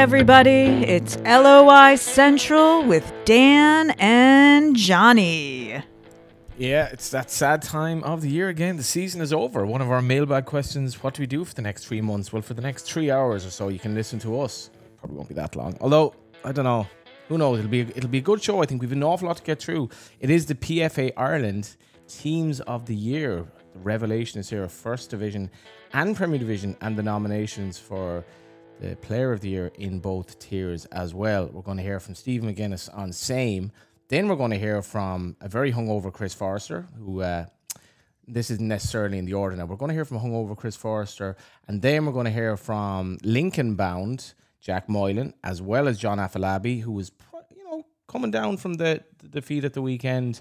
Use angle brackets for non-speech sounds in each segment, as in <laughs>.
everybody. It's LOI Central with Dan and Johnny. Yeah, it's that sad time of the year again. The season is over. One of our mailbag questions what do we do for the next three months? Well, for the next three hours or so, you can listen to us. Probably won't be that long. Although, I don't know. Who knows? It'll be, it'll be a good show. I think we've an awful lot to get through. It is the PFA Ireland Teams of the Year. The revelation is here First Division and Premier Division, and the nominations for the Player of the Year in both tiers as well. We're going to hear from Stephen McGuinness on same. Then we're going to hear from a very hungover Chris Forrester, who uh, this isn't necessarily in the order now. We're going to hear from hungover Chris Forrester, and then we're going to hear from Lincoln bound Jack Moylan, as well as John Afolabi, who was you know coming down from the, the defeat at the weekend,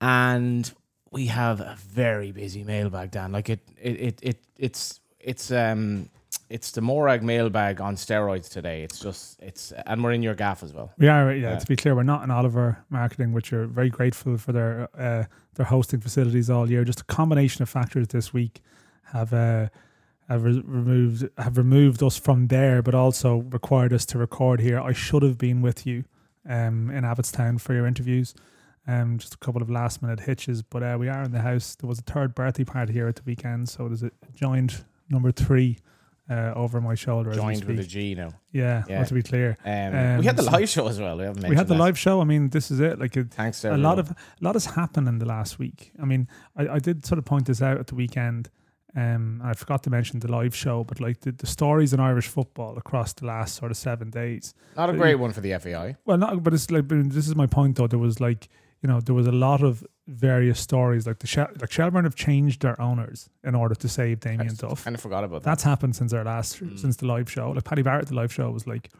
and we have a very busy mailbag, Dan. Like it, it, it, it it's it's um it's the Morag mailbag on steroids today. It's just it's and we're in your gaff as well. We are, yeah. yeah. To be clear, we're not in Oliver Marketing, which are very grateful for their uh, their hosting facilities all year. Just a combination of factors this week have uh, have re- removed have removed us from there, but also required us to record here. I should have been with you um, in Abbottstown for your interviews. Um, just a couple of last minute hitches, but uh, we are in the house. There was a third birthday party here at the weekend, so there's a joined number three uh, over my shoulder. Joined with a G now. Yeah, yeah. Well, to be clear, um, um, we had the live show as well. We, we had the that. live show. I mean, this is it. Like it, thanks. a lot of a lot has happened in the last week. I mean, I, I did sort of point this out at the weekend. Um, I forgot to mention the live show, but like the, the stories in Irish football across the last sort of seven days. Not a great one for the FAI. Well, not, but it's like this is my point though. There was like you know there was a lot of various stories like the Shel- like Shelbourne have changed their owners in order to save Damien I Duff. Kind of forgot about that. That's happened since our last mm. since the live show. Like Paddy Barrett, the live show was like.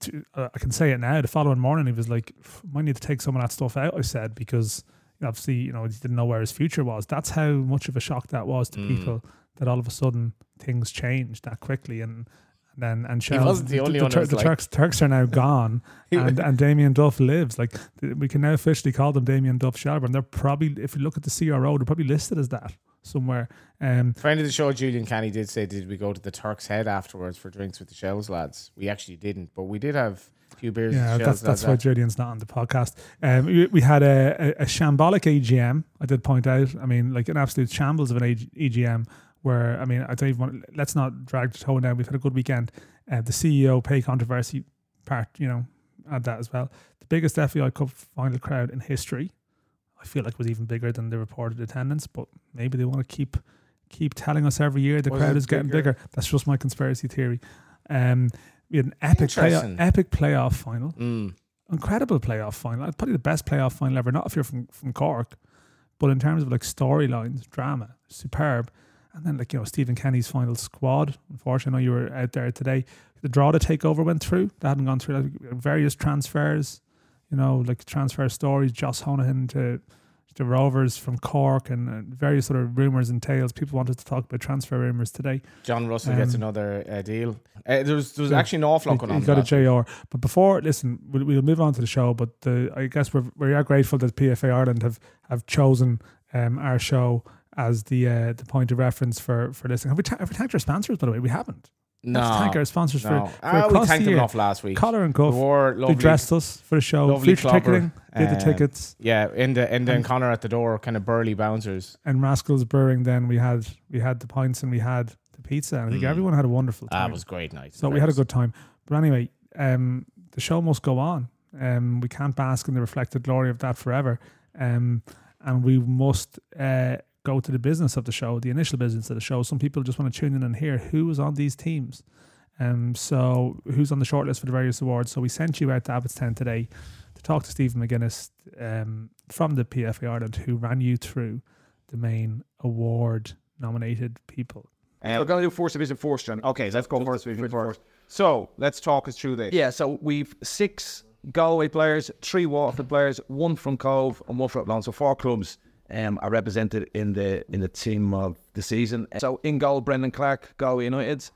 To, uh, I can say it now. The following morning, he was like, "Might need to take some of that stuff out." I said because obviously, you know, he didn't know where his future was. That's how much of a shock that was to mm. people that all of a sudden things changed that quickly and then and Shell, he wasn't the only the, the, the, like Turks, Turks are now <laughs> gone, and and Damien Duff lives. Like we can now officially call them Damien Duff Shelbourne. They're probably, if you look at the CRO, they're probably listed as that somewhere. Um, Friend of the show, Julian Canny did say, "Did we go to the Turk's Head afterwards for drinks with the Shels lads?" We actually didn't, but we did have a few beers. Yeah, that's that's why Julian's not on the podcast. Um, we, we had a, a, a shambolic AGM. I did point out. I mean, like an absolute shambles of an AGM where I mean, I don't even want. Let's not drag the tone down. We've had a good weekend. Uh, the CEO pay controversy part, you know, add that as well. The biggest FAI Cup final crowd in history. I feel like was even bigger than the reported attendance, but maybe they want to keep keep telling us every year the was crowd is bigger? getting bigger. That's just my conspiracy theory. Um, we had an epic playoff, epic playoff final, mm. incredible playoff final. Probably the best playoff final ever. Not if you're from from Cork, but in terms of like storylines, drama, superb. And then, like, you know, Stephen Kenny's final squad. Unfortunately, I know you were out there today. The draw to take over went through. They hadn't gone through like, various transfers, you know, like transfer stories. Josh Honohan to the Rovers from Cork and uh, various sort of rumours and tales. People wanted to talk about transfer rumours today. John Russell um, gets another uh, deal. Uh, there was, there was yeah, actually an awful lot going on. He got a JR. But before, listen, we'll, we'll, move on to the show. But the, I guess we're, we are grateful that PFA Ireland have, have chosen um, our show as the uh, the point of reference for for listening. Have we, ta- have we thanked our sponsors by the way? We haven't. No, thank our sponsors no. for, for uh, we thanked them off last week. Collar and Cuff, they dressed us for the show. Future ticketing, did the um, tickets. Yeah, in the and then Connor at the door, kind of burly bouncers. And Rascals Brewing. Then we had we had the pints and we had the pizza. And I think mm. everyone had a wonderful time. That was great night. So we had a good time. But anyway, um, the show must go on. Um, we can't bask in the reflected glory of that forever. Um, and we must uh, go to the business of the show, the initial business of the show. Some people just want to tune in and hear who is on these teams. Um, so who's on the shortlist for the various awards. So we sent you out to Abbottstown today to talk to Stephen McGuinness um, from the PFA Ireland, who ran you through the main award nominated people. Uh, we're going to do First Division first, John. Okay, so let's go First Division first. So let's talk us through this. Yeah, so we've six Galway players, three Waterford players, one from Cobh, and one from Athlone. So four clubs um, are represented in the in the team of the season. So in goal, Brendan Clark, Galway United.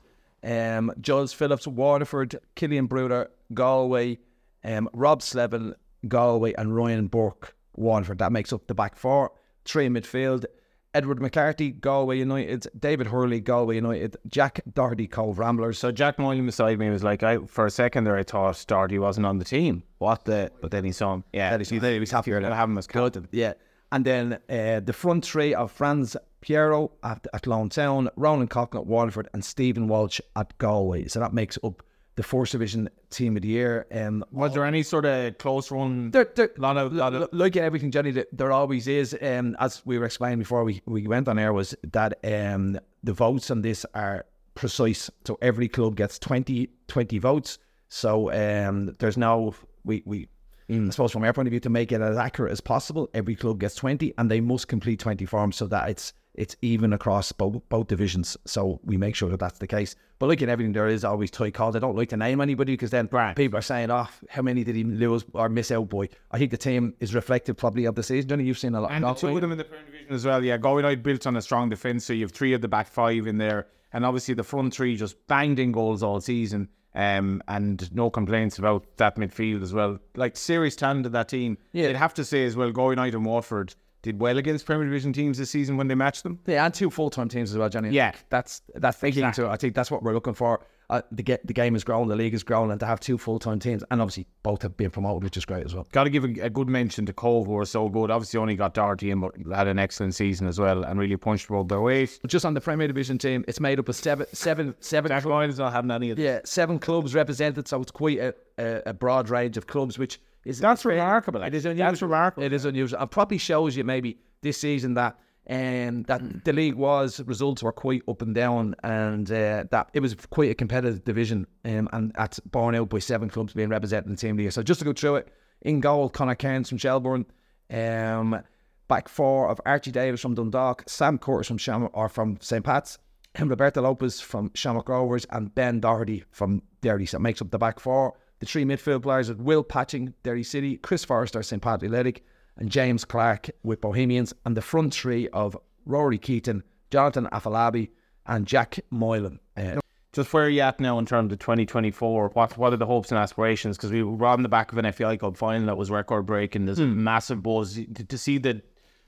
Um, Jules Phillips, Waterford, Killian Brouder, Galway, um, Rob Slevin, Galway, and Ryan Burke, Waterford. That makes up the back four. Three in midfield. Edward McCarthy, Galway United, David Hurley, Galway United, Jack Doherty, Cobh Ramblers. So Jack Moylan beside me was like, I for a second there I thought Doherty wasn't on the team. What the? But then he saw him. Yeah, he, he was happier to have him as captain. Yeah, and then uh, the front three of Franz Piero at, Athlone Town, Ronan Coughlan at Waterford, and Stephen Walsh at Galway. So that makes up the Fourth Division Team of the Year. Um, was there any sort of close run? There, there, lot of, lot of, like everything, Johnny, there always is. Um, as we were explaining before we, we went on air, was that um, the votes on this are precise. So every club gets 20, 20 votes. So um, there's no we we. Mm. I suppose from our point of view, to make it as accurate as possible, every club gets 20 and they must complete 20 forms so that it's it's even across both, both divisions. So we make sure that that's the case. But like in everything, there is always tight calls. I don't like to name anybody because then right. people are saying, oh, how many did he lose or miss out Boy, I think the team is reflective probably of the season. Johnny, you've seen a lot. And the two of them in the Premier Division as well. Yeah, going out built on a strong defence. So you have three of the back five in there. And obviously the front three just banged in goals all season. Um, and no complaints about that midfield as well. Like serious talent of that team. Yeah. You'd have to say as well, Galway United and Waterford did well against Premier Division teams this season when they matched them. Yeah, and two full time teams as well, Johnny. Yeah, that's that's the exactly. I think that's what we're looking for. Uh, the get the game is growing, the league is growing, and to have two full time teams, and obviously both have been promoted, which is great as well. Got to give a, a, good mention to Cobh, who are so good. Obviously, only got Doherty in, but had an excellent season as well, and really punched above their weight. Just on the Premier Division team, it's made up of seven, seven, seven. Jack Lyons not having any of this. Yeah, seven clubs represented, so it's quite a, a, a broad range of clubs, which is that's remarkable. It is unusual. That's remarkable. It is unusual. It probably shows you maybe this season that um, that mm. the league was results were quite up and down, and uh, that it was quite a competitive division, um, and at borne out by seven clubs being represented in the team year. So just to go through it, in goal, Conor Kearns from Shelbourne, um, back four of Archie Davies from Dundalk, Sam Curtis from Sham or from St Pat's, and <clears throat> Roberto Lopes from Shamrock Rovers, and Ben Doherty from Derry. So it makes up the back four. The three midfield players are Will Patching, Derry City, Chris Forrester, St Pat Athletic, and James Clark with Bohemians, and the front three of Rory Keating, Jonathan Afolabi, and Jack Moylan. Uh, just where are you at now in terms of 2024? What what are the hopes and aspirations? Because we were on the back of an FAI Cup final that was record breaking. There's mm. massive buzz to, to see that.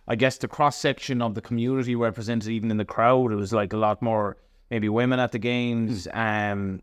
I guess the cross section of the community represented, even in the crowd, it was like a lot more maybe women at the games. Mm. Um,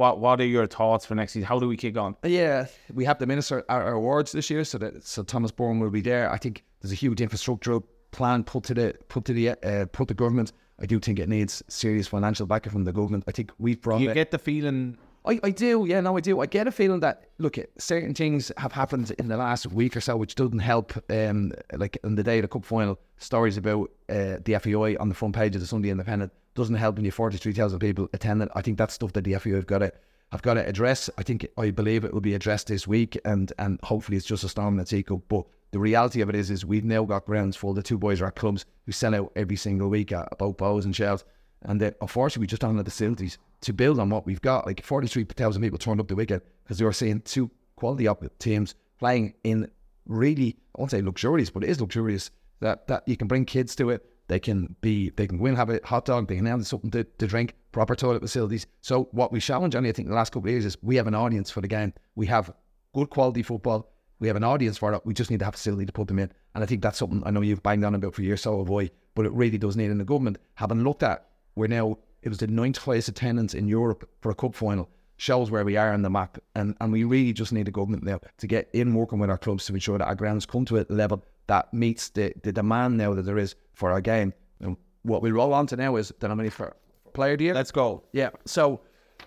what What are your thoughts for next season? How do we kick on? Yeah, we have the minister our, our awards this year, so that so Thomas Byrne will be there. I think there's a huge infrastructural plan put to the put to the uh, put the government. I do think it needs serious financial backing from the government. I think we've brought. You it. get the feeling. I, I do, yeah, no, I do. I get a feeling that look, certain things have happened in the last week or so, which doesn't help. Um, like on the day of the cup final, stories about uh, the FAI on the front page of the Sunday Independent doesn't help when you forty three thousand people attending. I think that's stuff that the FAI have got to have got to address. I think I believe it will be addressed this week, and and hopefully it's just a storm that's equal. But the reality of it is, is we've now got grounds full. The two boys are at clubs who sell out every single week at about Bohs and Shels. And uh, unfortunately, we just don't have the facilities to build on what we've got. Like 43,000 people turned up the weekend because they were seeing two quality up teams playing in really, I won't say luxurious, but it is luxurious that, that you can bring kids to it. They can be, they can go in, have a hot dog, they can have something to, to drink, proper toilet facilities. So what we challenge, Johnny, I think the last couple of years is we have an audience for the game. We have good quality football we have an audience for it. We just need to have a facility to put them in. And I think that's something I know you've banged on about for years, so I. But it really does need in the government. Having looked at, we're now, it was the ninth highest attendance in Europe for a cup final, shows where we are on the map. And, and we really just need the government now to get in working with our clubs to ensure that our grounds come to a level that meets the, the demand now that there is for our game. And what we roll on to now is the nominee for player of the year. Let's go. Yeah. So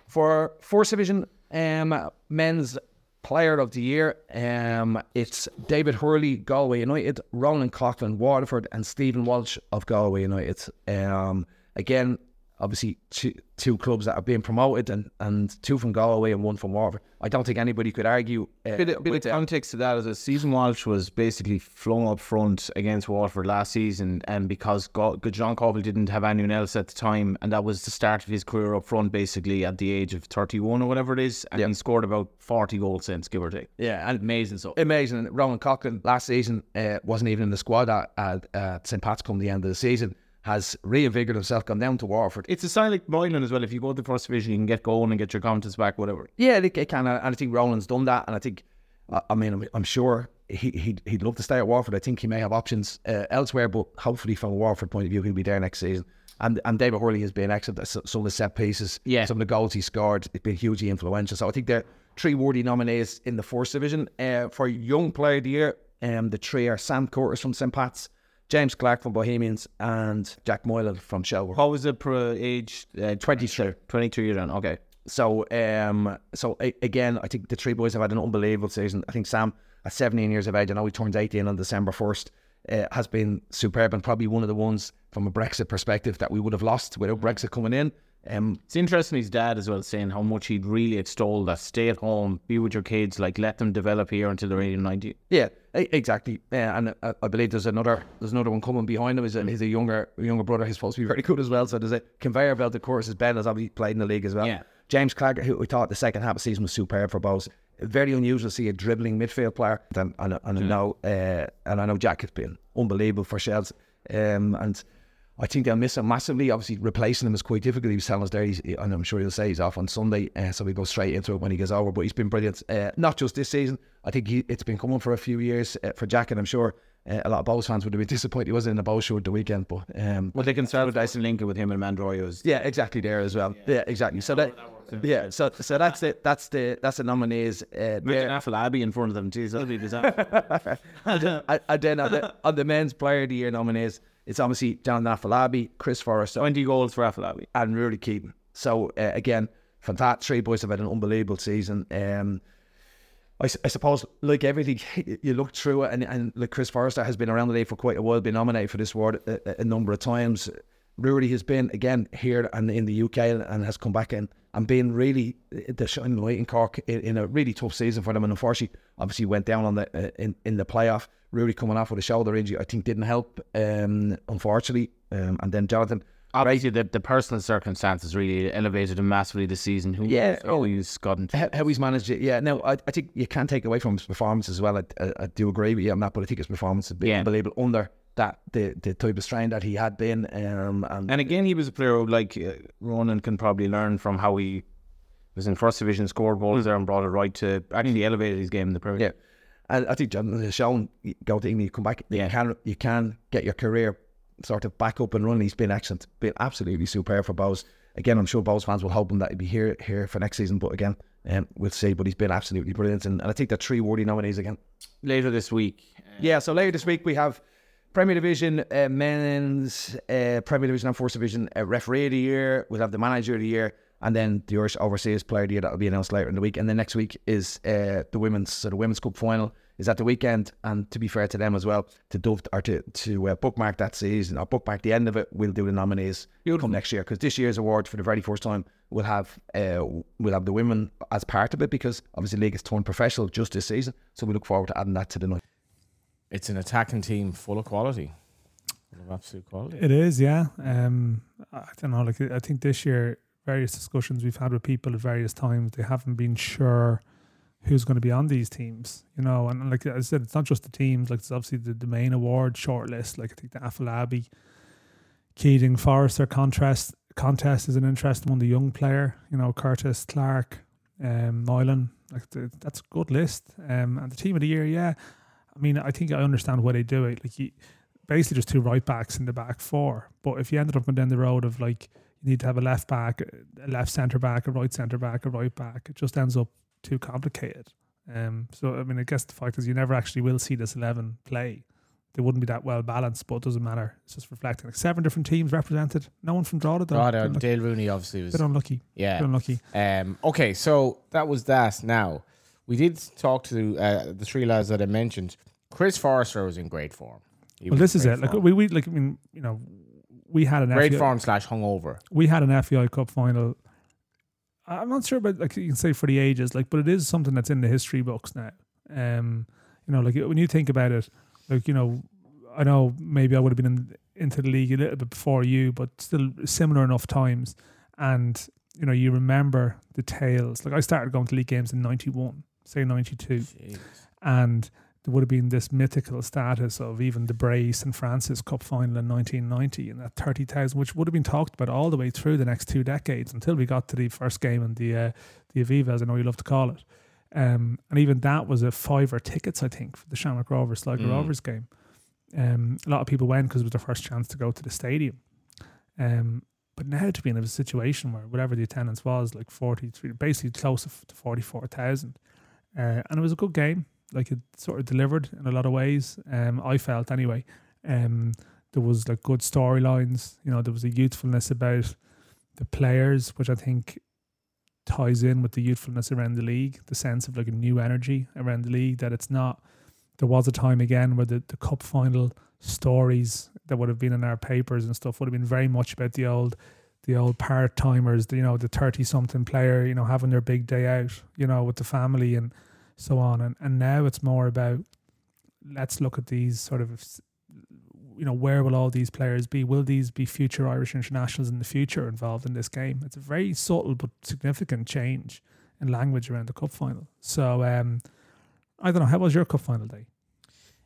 for Fourth Division um, men's Player of the Year, um, it's David Hurley, Galway United, Ronan Coughlan, Waterford, and Stephen Walsh of Galway United. Um, again, obviously two, two clubs that are being promoted and, and two from Galway and one from Waterford. I don't think anybody could argue. Uh, bit, bit of context to that is that Stephen Walsh was basically flung up front against Waterford last season, and because Go- John Caulfield didn't have anyone else at the time, and that was the start of his career up front, basically at the age of 31 or whatever it is, and yep. he scored about 40 goals since, give or take. Yeah, and amazing so amazing. Ronan Coughlin last season uh, wasn't even in the squad at, at uh, St Pat's come the end of the season has reinvigorated himself, gone down to Warford. It's a sign like Moylan as well. If you go to the first division, you can get going and get your confidence back, whatever. Yeah, it, it can. And I think Rowland's done that. And I think, I mean, I'm, sure he, he'd, he'd love to stay at Warford. I think he may have options uh, elsewhere, but hopefully from a Waterford point of view, he'll be there next season. And and David Hurley has been excellent. Some of the set pieces, yeah. some of the goals he scored, it's been hugely influential. So I think they're three worthy nominees in the first division. Uh, for Young Player of the Year, um, the three are Sam Curtis from St. Pat's, James Clark from Bohemians, and Jack Moylan from Shelbourne. What was the pro age? Uh, 22. 22 years on, okay. So, um, so a- again, I think the three boys have had an unbelievable season. I think Sam, at 17 years of age, I know he turns 18 on December 1st, uh, has been superb and probably one of the ones from a Brexit perspective that we would have lost without Brexit coming in. Um, it's interesting his dad as well saying how much he'd really extol that stay at home, be with your kids, like let them develop here until they're 18 90. Yeah, exactly. Uh, and uh, I believe there's another there's another one coming behind him. He's a, he's a younger younger brother. He's supposed to be very good as well. So there's a conveyor belt of courses. Ben has obviously played in the league as well. Yeah. James Clark, who we thought the second half of the season was superb for both. Very unusual to see a dribbling midfield player. And, and, and I know uh, and I know Jack has been unbelievable for Shels. Um, and I think they'll miss him massively. Obviously, replacing him is quite difficult. He was telling us there, he's, and I'm sure he'll say he's off on Sunday, uh, so we go straight into it when he gets over. But he's been brilliant, uh, not just this season. I think he, it's been coming for a few years uh, for Jack, and I'm sure uh, a lot of Bohs fans would have been <laughs> disappointed he wasn't in the Bohs show at the weekend. But um, well, they can start with Dyson Lincoln with him and Mandroiu's. Yeah, exactly there as well. Yeah, yeah exactly. So that. Yeah, so so that's it. That's the that's the nominees. Uh, Abbey in front of them, jeez, that'll be disaster. <laughs> <laughs> and then on the, on the men's player of the year nominees, it's obviously John Afolabi, Chris Forrest, 20 goals for Afolabi, and Rory Keating. So uh, again, fantastic. Three boys have had an unbelievable season. Um, I, I, suppose, like everything, <laughs> you look through it, and, and like Chris Forrester has been around the league for quite a while, been nominated for this award a, a number of times. Rory has been again here and in the UK and has come back in and been really the shining light in Cork in, in, a really tough season for them. And unfortunately, obviously went down on the uh, in in the playoff. Rory coming off with a shoulder injury, I think didn't help. Um, unfortunately, um, and then Jonathan. Obviously, the, the personal circumstances really elevated him massively this season. Who yeah, oh, he's gotten how, how, he's managed it. Yeah, no, I, I think you can't take away from his performance as well. I, I, I do agree with you on that, but I think his performance has been yeah. unbelievable under that the the type of strain that he had been. Um, and, and again, he was a player who, like uh, Ronan, can probably learn from how he was in first division, scored goals there, and brought it right to actually elevated his game in the Premier. Yeah, and I think John has shown go to England, you come back, you can you can get your career sort of back up and running. He's been excellent, been absolutely superb for Bohs. Again, I'm sure Bohs fans will hope him that he'll be here here for next season, but again, um, we'll see. But he's been absolutely brilliant, and, and I think the three worthy nominees again later this week. Yeah, so later this week we have Premier Division, uh, men's uh, Premier Division and First Division uh, referee of the year. We'll have the manager of the year, and then the Irish Overseas Player of the Year that will be announced later in the week. And then next week is uh, the women's, so the Women's Cup final is at the weekend. And to be fair to them as well, to dove or to to uh, bookmark that season or bookmark the end of it, we'll do the nominees come next year because this year's award for the very first time we'll have uh, we'll have the women as part of it because obviously the league has turned professional just this season. So we look forward to adding that to the night. It's an attacking team full of quality, full of absolute quality. It is, yeah. Um, I don't know. Like I think this year, various discussions we've had with people at various times, they haven't been sure who's going to be on these teams. You know, and like I said, it's not just the teams. Like it's obviously the, main award shortlist. Like I think the Afolabi, Keating, Forrester contest contest is an interesting one. The young player, you know, Curtis Clark, um, Moylan. Like the, that's a good list. Um, and the team of the year, yeah. I mean, I think I understand why they do it. Like, you, basically, just two right backs in the back four. But if you ended up going down the road of like, you need to have a left back, a left centre back, a right centre back, a right back, it just ends up too complicated. Um, so, I mean, I guess the fact is you never actually will see this 11 play. They wouldn't be that well balanced, but it doesn't matter. It's just reflecting. Like seven different teams represented. No one from Drogheda, though. Drogheda, Dayle Rooney obviously was. A bit unlucky. Yeah. Bit unlucky. Um, okay, so that was that. Now, we did talk to uh, the three lads that I mentioned. Chris Forrester was in great form. He well, this is it. Form. Like we, we like I mean, you know, we had an great FAI, form slash hungover. We had an FAI Cup final. I'm not sure about like you can say for the ages, like, but it is something that's in the history books now. Um, you know, like when you think about it, like you know, I know maybe I would have been in, into the league a little bit before you, but still similar enough times. And you know, you remember the tales. Like I started going to league games in '91, say '92, and there would have been this mythical status of even the Bray St Francis Cup final in 1990 and that 30,000, which would have been talked about all the way through the next two decades until we got to the first game in the uh, the Aviva, as I know you love to call it. Um, and even that was a fiver tickets, I think, for the Shamrock Rovers Sligo Mm. Rovers game. Um, a lot of people went because it was their first chance to go to the stadium. Um, but now to be in a situation where whatever the attendance was, like 43, basically close to 44,000. Uh, and it was a good game. Like it sort of delivered in a lot of ways. Um, I felt anyway. Um, there was like good storylines. You know, there was a youthfulness about the players, which I think ties in with the youthfulness around the league, the sense of like a new energy around the league. That it's not. There was a time again where the, the cup final stories that would have been in our papers and stuff would have been very much about the old the old part timers, you know, the thirty something player, you know, having their big day out, you know, with the family and so on. And and now it's more about let's look at these sort of you know, where will all these players be? Will these be future Irish internationals in the future involved in this game? It's a very subtle but significant change in language around the cup final. So um I don't know, how was your cup final day?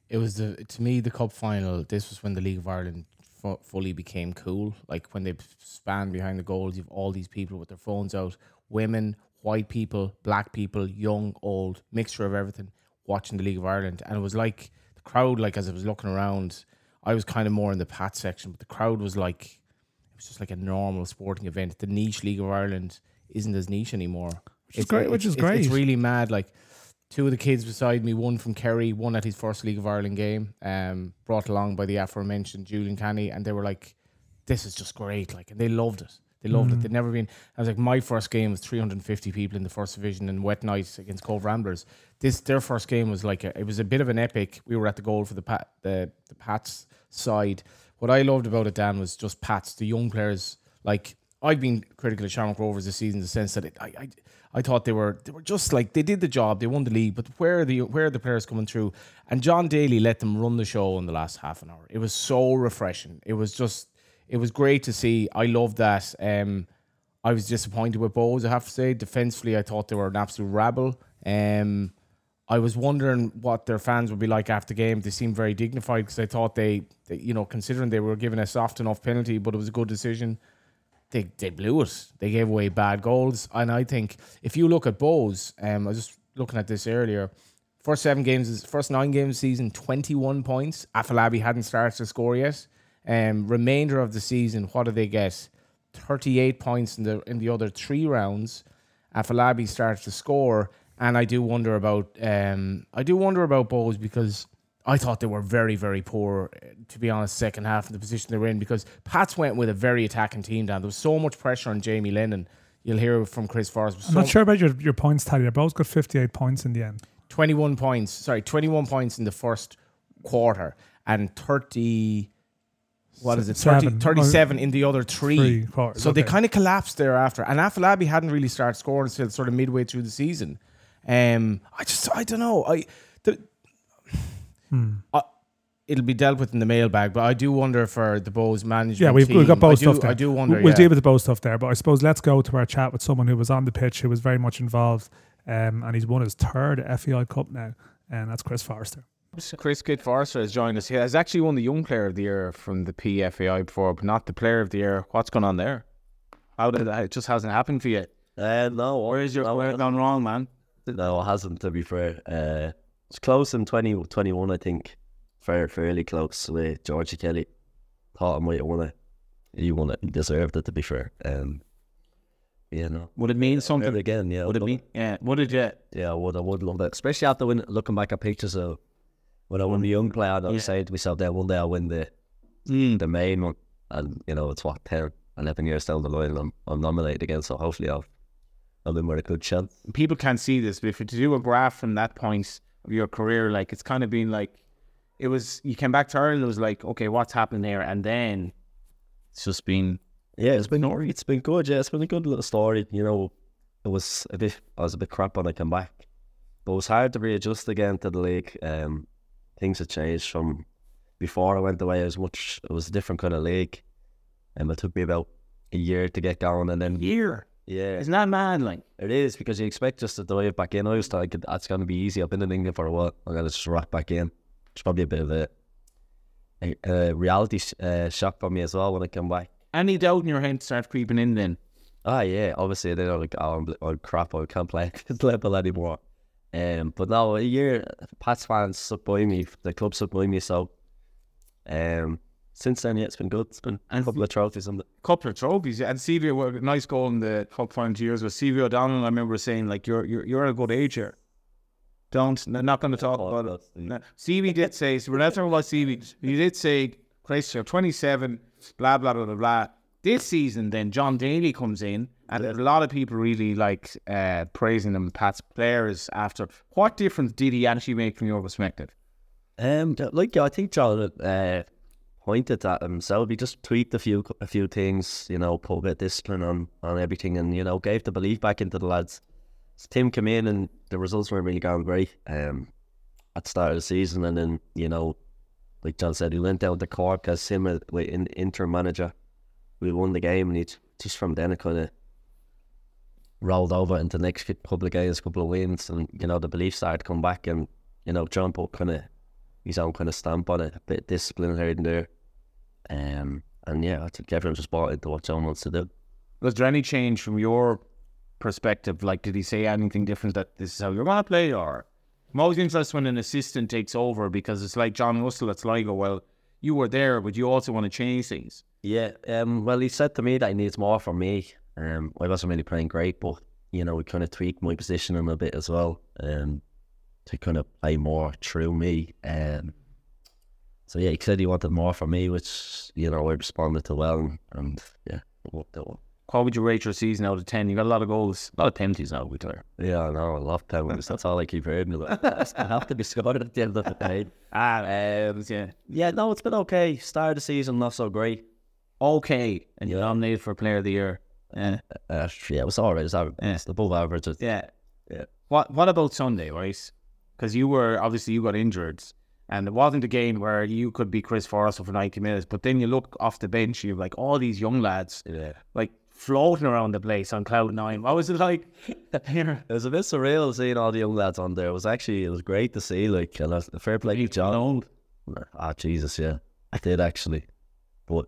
It was the to me the cup final. This was when the League of Ireland fu- fully became cool. Like when they span behind the goals, you've all these people with their phones out, women, white people, black people, young, old, mixture of everything, watching the League of Ireland, and it was like the crowd. Like as I was looking around, I was kind of more in the pat section, but the crowd was like it was just like a normal sporting event. The niche League of Ireland isn't as niche anymore. Which is great. Which is it's- great. It's really mad. Like two of the kids beside me, one from Kerry, one at his first League of Ireland game, um, brought along by the aforementioned Julian Canny, and they were like, "This is just great!" Like, and they loved it. They loved it. They'd never been. I was like, my first game was 350 people in the first division in wet nights against Cobh Ramblers. This their first game was like a, it was a bit of an epic. We were at the goal for the pat the the Pats side. What I loved about it, Dan, was just Pats, the young players. Like I've been critical of Shamrock Rovers this season in the sense that it, I, I I thought they were they were just like they did the job, they won the league, but where are the where are the players coming through? And Jon Daly let them run the show in the last half an hour. It was so refreshing. It was just it was great to see. I loved that. Um, I was disappointed with Bohs, I have to say. Defensively, I thought they were an absolute rabble. Um, I was wondering what their fans would be like after the game. They seemed very dignified because I thought they, they, you know, considering they were given a soft enough penalty, but it was a good decision. They they blew it. They gave away bad goals, and I think if you look at Bohs, um, I was just looking at this earlier. First seven games, first nine games season, twenty one points. Afolabi hadn't started to score yet. Um, remainder of the season, what do they get? Thirty eight points in the in the other three rounds. Afolabi started to score, and I do wonder about um, I do wonder about Bowes because I thought they were very very poor uh, to be honest. Second half in the position they were in because Pats went with a very attacking team. Down there was so much pressure on Jamie Lennon. You'll hear from Chris Forrest. I'm not sure about your, your points tally. They both got 58 points in the end. 21 points. Sorry, 21 points in the first quarter and 30. What is it? 30, Seven. 37 in the other three. Three quarters, So they kind of collapsed thereafter. And Afolabi hadn't really started scoring until sort of midway through the season. Um, I just, I don't know. I, Hmm. uh, it'll be dealt with in the mailbag, but I do wonder for the Bohs management. Yeah, we've, team. we've got both I do, stuff there. I do wonder. We'll, we'll yeah. deal with the both stuff there, but I suppose let's go to our chat with someone who was on the pitch, who was very much involved, um, and he's won his third FAI Cup now, and that's Chris Forrester. Chris Kid Forrester has joined us. He has actually won the Young Player of the Year from the PFAI before, but not the Player of the Year. What's going on there? How did that? It just hasn't happened for you. Uh, no, Where is your no, where gone wrong, man? no, it hasn't. To be fair, uh, it's close in 20, 21, I think. Fair, fairly close with Georgie Kelly. Thought I might have won it. He won it. He deserved it. To be fair, um, yeah, no. Would it mean something? Something again, yeah. Would it mean? Yeah. What it? you? Yeah, I would. I would love it, especially after win, looking back at pictures of when I won the young player. I Yeah. say to myself, "There, one day I'll win the Mm. the main one." And you know, it's what 10, 11 years down the line, I'm I'm nominated again. So hopefully, I'll I'll in with a good chance. People can't see this, but if you do a graph from that point of your career, like it's kind of been like it was. You came back to Ireland. It was like, okay, what's happened here? And then it's just been Yeah, it's been it's been good. Yeah, it's been a good little story. You know, it was a bit I was a bit crap when I came back, but it was hard to readjust again to the league. Um, things had changed from before I went away. It was much. It was a different kind of league, and it took me about a year to get going. And then year. Yeah, Isn't that mad? Like it is because you expect just to dive back in. I was like, that's going to be easy. I've been in England for a while. I'm gonna just rock back in. It's probably a bit of a, a, a reality sh- uh, shock for me as well when I come back. any doubt in your head start creeping in then. Ah, yeah. Obviously, they're like, oh, I'm, oh crap, I can't play at this <laughs> level anymore. Um, but no, a year Pats fans stuck by me. The club stuck by me. So, um, since then, yeah, it's been good. It's been a couple of trophies and couple of trophies. And Stevie, what a nice goal in the final two years was Stevie O'Donnell. I remember saying like, "You're you're you're a good age here. Don't n- not going to talk Oh, about it." No. Did say. So we're not talking about Stevie. He did say, "Christ, you're 27." Blah blah blah blah blah. This season, then Jon Daly comes in, and a lot of people really like uh, praising him. Pat's players after. What difference did he actually make from your perspective? Um, like I think John uh, pointed at himself. He just tweaked a few a few things, you know, put a bit of discipline on on everything, and you know, gave the belief back into the lads. So Tim came in, and the results weren't really going great. Um, at the start of the season, and then you know, like John said, he went down to Cork as him with in, interim manager. We won the game, and he just from then it kind of rolled over into the next couple of games, couple of wins, and you know the belief started to come back, and you know John put kind of his own kind of stamp on it, a bit of discipline here and there. Um, and yeah, I think everyone just bought into what John wants to do. Was there any change from your perspective? Like, did he say anything different that this is how you're going to play? Or I'm always interested when an assistant takes over because it's like John Russell at Sligo. Well, you were there, but you also want to change things. Yeah, um, well, he said to me that he needs more from me. Um, I wasn't really playing great, but you know, we kind of tweaked my positioning a bit as well, um, to kind of play more through me. Um, so yeah, he said he wanted more from me, which you know I responded to well, and, and yeah, worked out well. What would you rate your season out of 10? You got a lot of goals, a lot of penalties now, we tell Yeah, I know. I love penalties. That's all I keep hearing. Like, I have to be scored at the end of the day. <laughs> Ah, um, yeah. Yeah, no, it's been okay. Start of the season, not so great. Okay. And you're nominated for Player of the Year. Yeah. Uh, yeah, it was all right. It's, aver- Yeah. it's above average. Yeah. Yeah. What What about Sunday, right? Because you were obviously you got injured, and it wasn't a game where you could be Chris Forrester for ninety minutes. But then you look off the bench, you're like all these young lads, Yeah. like floating around the place on cloud nine. What was it like? <laughs> It was a bit surreal seeing all the young lads on there. It was actually it was great to see. Like, and a fair play to John. Ah, Jesus, yeah, I did actually, but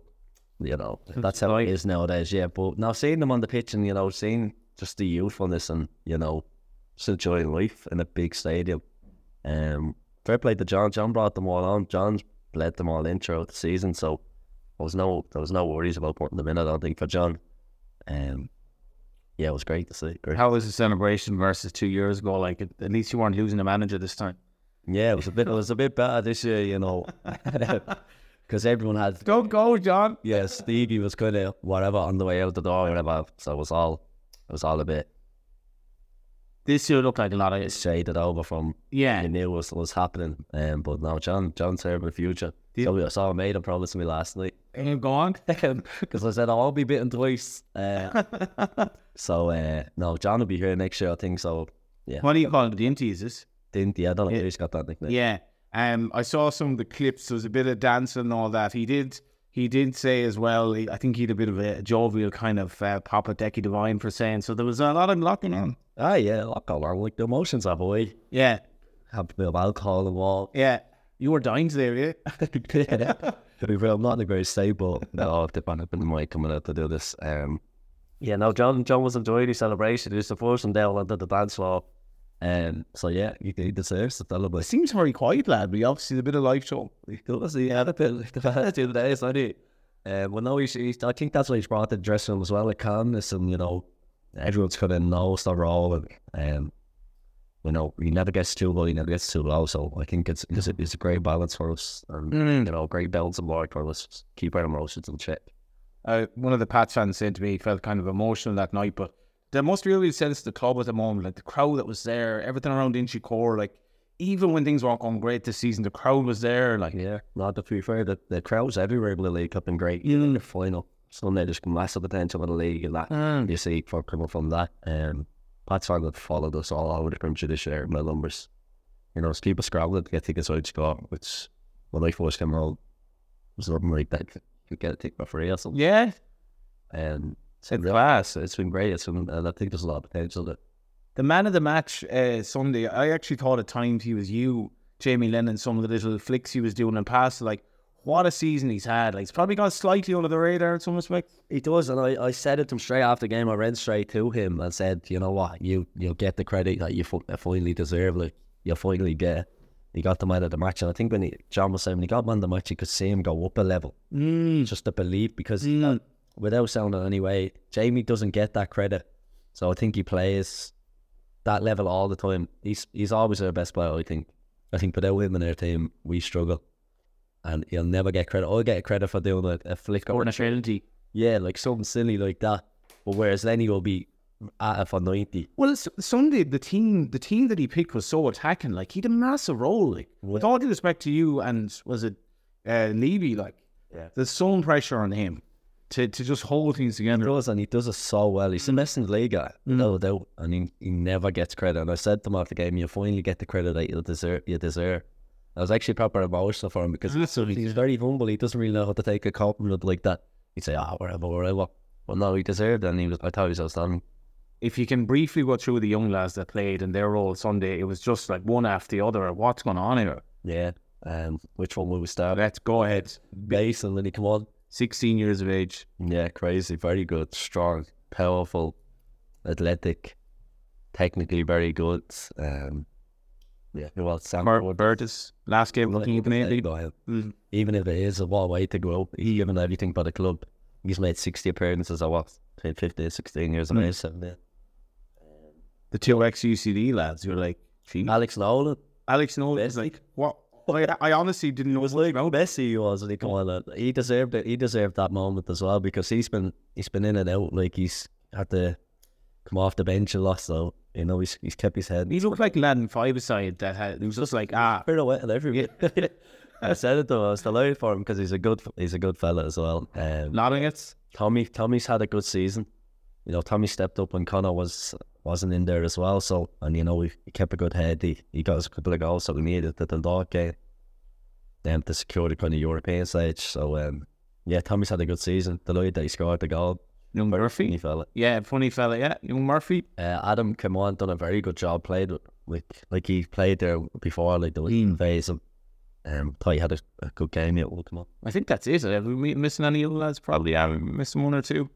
you know that's how it is nowadays. Yeah, but now seeing them on the pitch and you know seeing just the youthfulness and you know just enjoying life in a big stadium. Um, fair play to John. John brought them all on. John's led them all in throughout the season, so there was no there was no worries about putting them in. I don't think for John. Um, yeah, it was great to see. Great. how was the celebration versus two years ago? Like at, at least you weren't losing a manager this time. Yeah, it was a bit. It was a bit better this year, you know, <laughs> because everyone had. <laughs> Don't go, John. Yeah, Stevie was kind of whatever on the way out the door, whatever. So it was all, it was all a bit This year looked like a lot of it shaded over from yeah. you knew was was happening. Um, but now John, John's here for the future. So I saw him made a promise to me last night And go on. <laughs> because I said I won't be bitten twice. Uh, <laughs> so uh, no, John will be here next year, I think. So yeah, What do you call it? The Inties, is this? didn't? I don't know if he's got that nickname. Yeah. Um, I saw some of the clips. There was a bit of dancing and all that. He did. He did say as well. I think he had a bit of a jovial kind of uh, Papa Decky Divine for saying. So there was a lot of locking on. Ah, yeah, a lot going on. Like the emotions have a way. Yeah. Have a bit of alcohol involved. Yeah. You were dying today, yeah. <laughs> to be real, I'm not in a great state, but no, dip on it been my coming out to do this. Um, yeah, no, John, John was enjoying his celebration. He was the first one down onto the dance floor. Um, so yeah, he, he deserves it a little bit. Seems very quiet, lad. But he obviously a bit of life show. He does, he had a bit like the two days, I he? Um, well, no, he's, he's, I think that's why he's brought the dressing room as well, like calmness and, you know, everyone's kind of knows their role and, um, you know, he never gets too low, he never gets too low. So I think it's it's a, it's a great balance for us and, you know, great balance and work for us. Keep our emotions in check. Uh, one of the Pats fans said to me he felt kind of emotional that night, but there most be a real sense the club at the moment, like the crowd that was there, everything around Inchicore, like even when things weren't going great this season, the crowd was there. Like Yeah, not to be fair, the, the crowds everywhere in the league have been great. Even in the final, Sunday there's massive attention in the league and that you see for coming from that. Um, Pat's fans have followed us all over the country this year. My numbers, you know, it's people scrambling to get tickets out score, which when I first came around was something like that. You get a ticket for free or something. yeah, And it's been class. It's been great. It's been, and I think there's a lot of potential there. the man of the match uh, Sunday. I actually thought at times he was you, Jamie Lennon. Some of the little flicks he was doing and past, like what a season he's had. Like, he's probably gone slightly under the radar in some respects. He does, and I, I said it to him straight after the game. I ran straight to him and said, you know what, you you'll get the credit that you finally deserve. Like you finally get. He got the man of the match, and I think when he, John was saying when he got man of the match, you could see him go up a level. Mm. Just to believe, because mm. Without sounding anyway, Jamie doesn't get that credit. So I think he plays that level all the time. He's he's always our best player. I think. I think without him in our team, we struggle and he'll never get credit. I'll get credit for doing a, a flick or a penalty. Yeah, like something silly like that. But whereas Lenny will be at it for ninety. Well, Sunday the team the team that he picked was so attacking. Like he had a massive role. Like with all due respect to you and was it uh, Levy? Like yeah. there's some pressure on him to, to just hold things together. He does, and he does it so well. He's in the league, guy, mm. no doubt. And he, he never gets credit. And I said to him after the game, you finally get the credit that you deserve. You deserve. I was actually proper emotional for him because he's very humble. He doesn't really know how to take a compliment like that. He'd say, ah, oh, whatever, whatever. But no, he deserved it, and he was, I thought he was outstanding. If you can briefly go through the young lads that played and their role Sunday, it was just like one after the other. What's going on here? Yeah. Um, which one will we start? Let's go ahead. Base and then he come on. 16 years of age. Yeah, crazy. Very good. Strong, powerful, athletic, technically very good. Um, yeah, well, Sam Burtis last game looking even at mm. even if it is a long way to go, he given everything for the club. He's made sixty appearances. I was 15, 16 years of mm. age. So, yeah. The two ex UCD lads, you're like, Gee. Alex Nolan. Alex Nolan is like what? I, I honestly didn't know. It was like about. Messi he was, and he come on. He deserved it. He deserved that moment as well because he's been he's been in and out. Like he's had to come off the bench a lot. So you know, he's, he's kept his head. He looked like Latin five aside that had, it was just like, ah. Pirouette and everything. I said it though, I was delighted for him because he's a good he's a good fella as well. Um, Nodding it. Tommy Tommy's had a good season. You know, Tommy stepped up when Connor was wasn't in there as well. So and you know he, he kept a good head. He he got us a couple of goals so we needed at the Dundalk game. Then to secure the kind of European stage. So um, yeah, Tommy's had a good season. Delighted that he scored the goal. Young Murphy. Funny fella. Yeah, funny fella. Yeah, young Murphy. Uh, Adam came on, done a very good job. Played with, like like he played there before, like the mm. phase. And, um, thought he had a, a good game. It will come on. I think that's it. Are we missing any other lads? Probably. Yeah, missing one or two.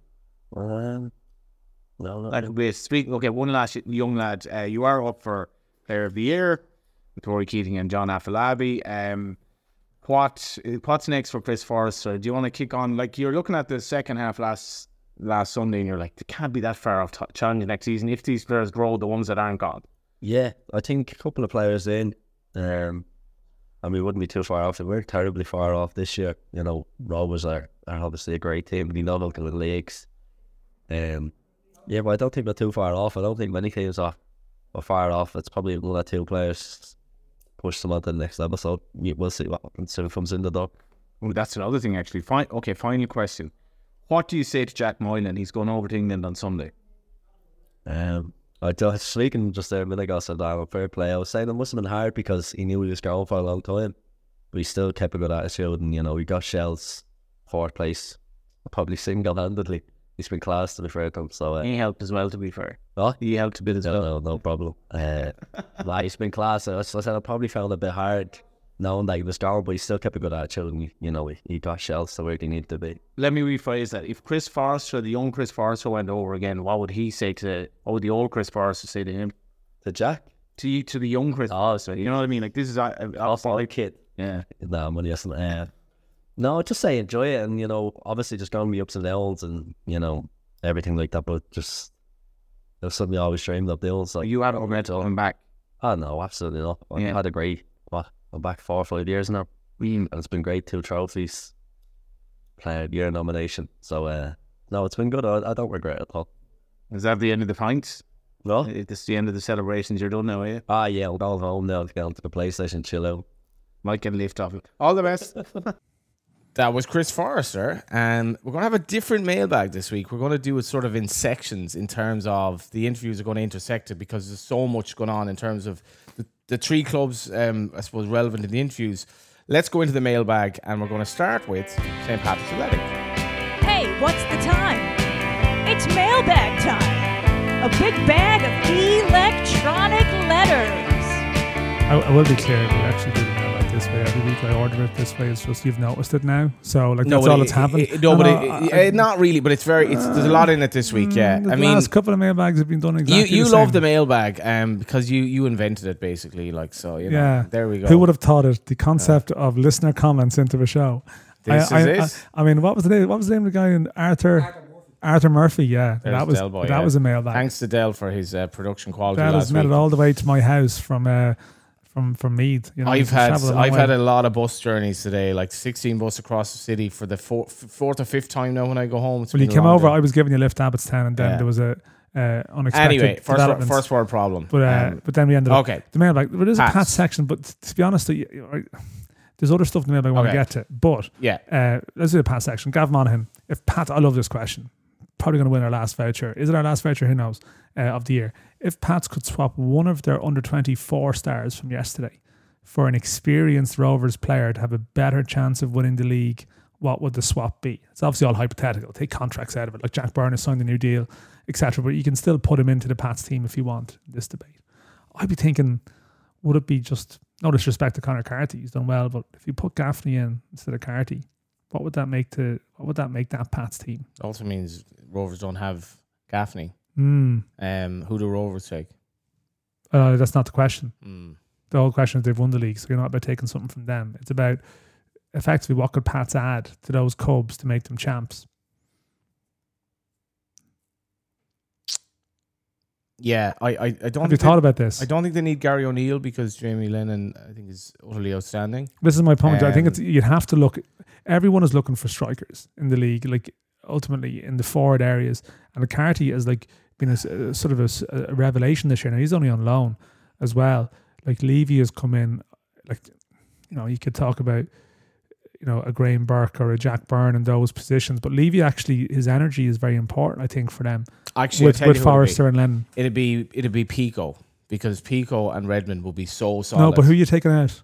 Um, no, no. And we're speaking. Okay, one last young lad. Uh, you are up for Player of the Year with Rory Keating and John Afolabi. Um, what what's next for Chris Forrester? Do you want to kick on? Like you're looking at the second half last last Sunday, and you're like, they can't be that far off t- challenging next season if these players grow, the ones that aren't gone. Yeah, I think a couple of players in, um, and we wouldn't be too far off. We're terribly far off this year. You know, Rovers are, are obviously a great team. We know local leagues. Um, yeah, but I don't think they're too far off. I don't think many teams are, are far off. It's probably one or two players push them on to the next level. So we'll see what happens if it comes in the door. Oh, that's another thing, actually. Fine. Okay, final question. What do you say to Jack Moylan? He's going over to England on Sunday. Um, I was speaking just there a minute ago, said I'm a fair play. I was saying it must have been hard because he knew he was going for a long time, but he still kept a good attitude, and you know he got Shels fourth place, probably single handedly. He's been class to be fair to him. So uh, he helped as well. To be fair, oh, he helped a bit as no, well. No, no problem. Uh, <laughs> like, he's been class. I said I probably found it a bit hard knowing that he was gone, but he still kept a good attitude and, you know, he, he got Shels to where he needed to be. Let me rephrase that. If Chris Forrester, the young Chris Forrester, went over again, what would he say to, what would the old Chris Forrester say to him? To Jack? To you, to the young Chris oh, so You know what I mean? Like, this is a, a, a like, kid. Yeah. No, money yes, uh, no, just say enjoy it, and you know, obviously, just going to be ups and downs, and you know, everything like that. But just was something I always dreamed of doing. So you had a regret coming back? Oh no, absolutely not. I yeah. had a great what I'm back four or five years now. And it's been great, two trophies, player year nomination. So uh, no, it's been good. I, I, don't regret it at all. Is that the end of the pints? No. Is the end of the celebrations you're done now, are you? Ah yeah, I'll go home now to get onto the PlayStation, chill out. Might get a lift off it. All the best. <laughs> that was Chris Forrester, and we're going to have a different mailbag this week. We're going to do it sort of in sections in terms of the interviews are going to intersect it because there's so much going on in terms of the, the three clubs, um, I suppose, relevant in the interviews. Let's go into the mailbag, and we're going to start with St. Patrick's Athletic. Hey, what's the time? It's mailbag time. A big bag of electronic letters. I, I will be clear, we actually do the mailbag this way every week. I order it this way. It's just you've noticed it now. So like No, that's all it- that's happened. it- no, And but I- it, I- not really. But it's very. It's there's a lot in it this week. Yeah, Mm, the I mean, last couple of mailbags have been done exactly. you you the love same. the mailbag, um, because you you invented it basically. Like so, you know. Yeah. There we go. Who would have thought it? The concept of listener comments into a show. This I, is I, it. I, I mean, what was the name? What was the name of the guy in Arthur? Arthur Murphy. Yeah, There's that was Boy, that yeah. was a mailbag. Thanks to Dell for his uh, production quality That has last made it all the way to my house from uh, from from Mead. You know, I've had a I've way. had a lot of bus journeys today, like 16 bus across the city for the four, fourth or fifth time now when I go home. It's Well, you came over. day. I was giving you a lift to Abbottstown, and then Yeah. there was a uh, unexpected Anyway, first first world problem. But uh, Um, but then we ended up okay, the mailbag. There is a Pats. Pat section, but to be honest, there's other stuff in the mailbag I want Okay. to get to. But yeah, uh, let's do the Pat section. Gav Monaghan. If Pat, I love this question. Probably going to win our last voucher. Is it our last voucher? Who knows? Uh, of the year. If Pats could swap one of their under 24 stars from yesterday for an experienced Rovers player to have a better chance of winning the league, what would the swap be? It's obviously all hypothetical. Take contracts out of it. Like Jack Byrne has signed a new deal, etc. But you can still put him into the Pats team if you want in this debate. I'd be thinking, would it be just no disrespect to Conor Carty? He's done well, but if you put Gaffney in instead of Carty, what would that make to what would that make that Pats team? also means Rovers don't have Gaffney. Hmm. Um, who do Rovers take? Uh, that's not the question. Mm. The whole question is they've won the league, so you're not about taking something from them. It's about effectively what could Pats add to those Cubs to make them champs. Yeah, I, I, I don't. Have you think they- thought about this? I don't think they need Gary O'Neill because Jamie Lennon, I think, is utterly outstanding. This is my point. I think Um, it's you'd have to look. Everyone is looking for strikers in the league, like ultimately in the forward areas. And Carty has like been a sort of a revelation this year. Now he's only on loan as well. Like Leavy has come in, like you know you could talk about you know a Graham Burke or a Jack Byrne in those positions, but Leavy actually his energy is very important. I think for them Actually, with with you who it'd be. Forrester and Lennon. It'd be it'd be Pico because Pico and Redmond will be so solid. No, but who are you taking out?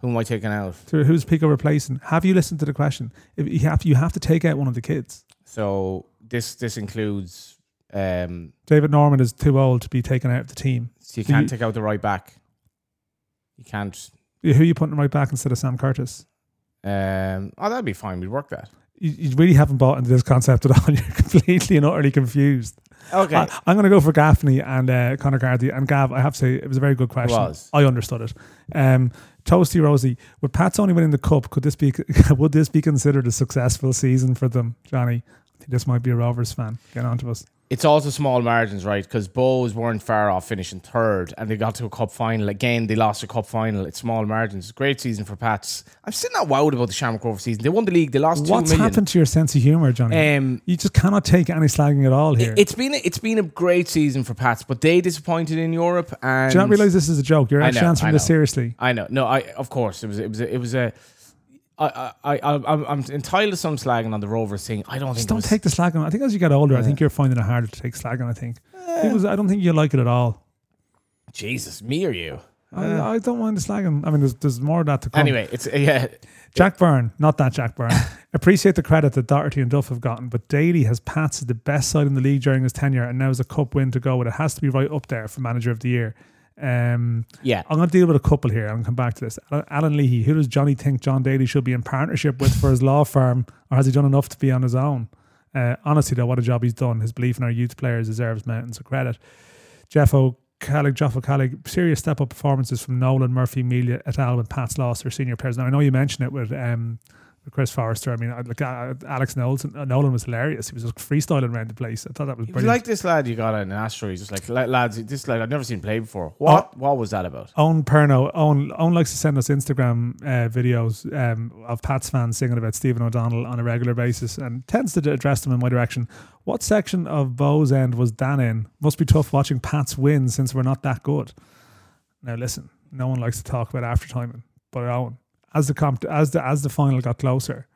Who am I taking out? So who's Pico replacing? Have you listened to the question? If you have, you have to take out one of the kids. So this this includes um, David Norman is too old to be taken out of the team. so you So can't you- take out the right back. You can't. Who are you putting right back instead of Sam Curtis? Um, oh, that'd be fine. We'd work that. You, you really haven't bought into this concept at all. <laughs> You're completely and utterly confused. Okay. I, am going to go for Gaffney and uh, Conor Carty. And Gav, I have to say, it was a very good question. was. I understood it. Um, Toasty Rosie, with Pat's only winning the cup, could this be <laughs> would this be considered a successful season for them, Johnny? This might be a Rovers fan. Get on to us. It's also small margins, right? Because Bohs weren't far off finishing third, and they got to a cup final again. They lost a cup final. It's small margins. Great season for Pats. I'm still not wowed about the Shamrock Rovers season. They won the league. They lost What's million. happened to your sense of humour, Johnny? Um, you just cannot take any slagging at all here. it- it's been a, it's been a great season for Pats, but they disappointed in Europe. And Do you not realise this is a joke? You're actually know, answering this seriously. I know. No, I of course it was it was a, it was a. I I I I'm, I'm entitled to some slagging on the Rovers thing. I don't think Just don't was- take the slagging. I think as you get older, I think you're finding it harder to take slagging. I think. It was, I don't think you like it at all. Jesus, me or you? I, I don't mind the slagging. I mean, there's, there's more of that to come. Anyway, it's yeah. Jack Byrne, not that Jack Byrne. <laughs> Appreciate the credit that Doherty and Duff have gotten, but Daly has Pats as the best side in the league during his tenure, and now has a cup win to go with. It has to be right up there for manager of the year. Um, Yeah. I'm going to deal with a couple here. I'm going to come back to this. Alan Leahy, who does Johnny think John Daly should be in partnership with for his law firm, or has he done enough to be on his own? Uh, honestly, though, what a job he's done. His belief in our youth players deserves mountains of credit. Jeff O'Callig, Jeff O'Callig, serious step up performances from Nolan, Murphy, Melia, et al. when Pat's lost their senior players. Now, I know you mentioned it with. Um, with Chris Forrester. I mean, I- like uh, Alex Nolan, uh, Nolan was hilarious. He was just freestyling around the place. I thought that was brilliant. like this lad you got in Astro, he's just like "La- lads. This lad I've never seen play before. What what was that about? Owen Perno, Owen, Owen likes to send us Instagram uh, videos um, of Pats fans singing about Stephen O'Donnell on a regular basis and tends to address them in my direction. What section of Bow's End was Dan in? Must be tough watching Pats win since we're not that good. Now listen, no one likes to talk about after timing, but Owen, as the comp- as the as the final got closer,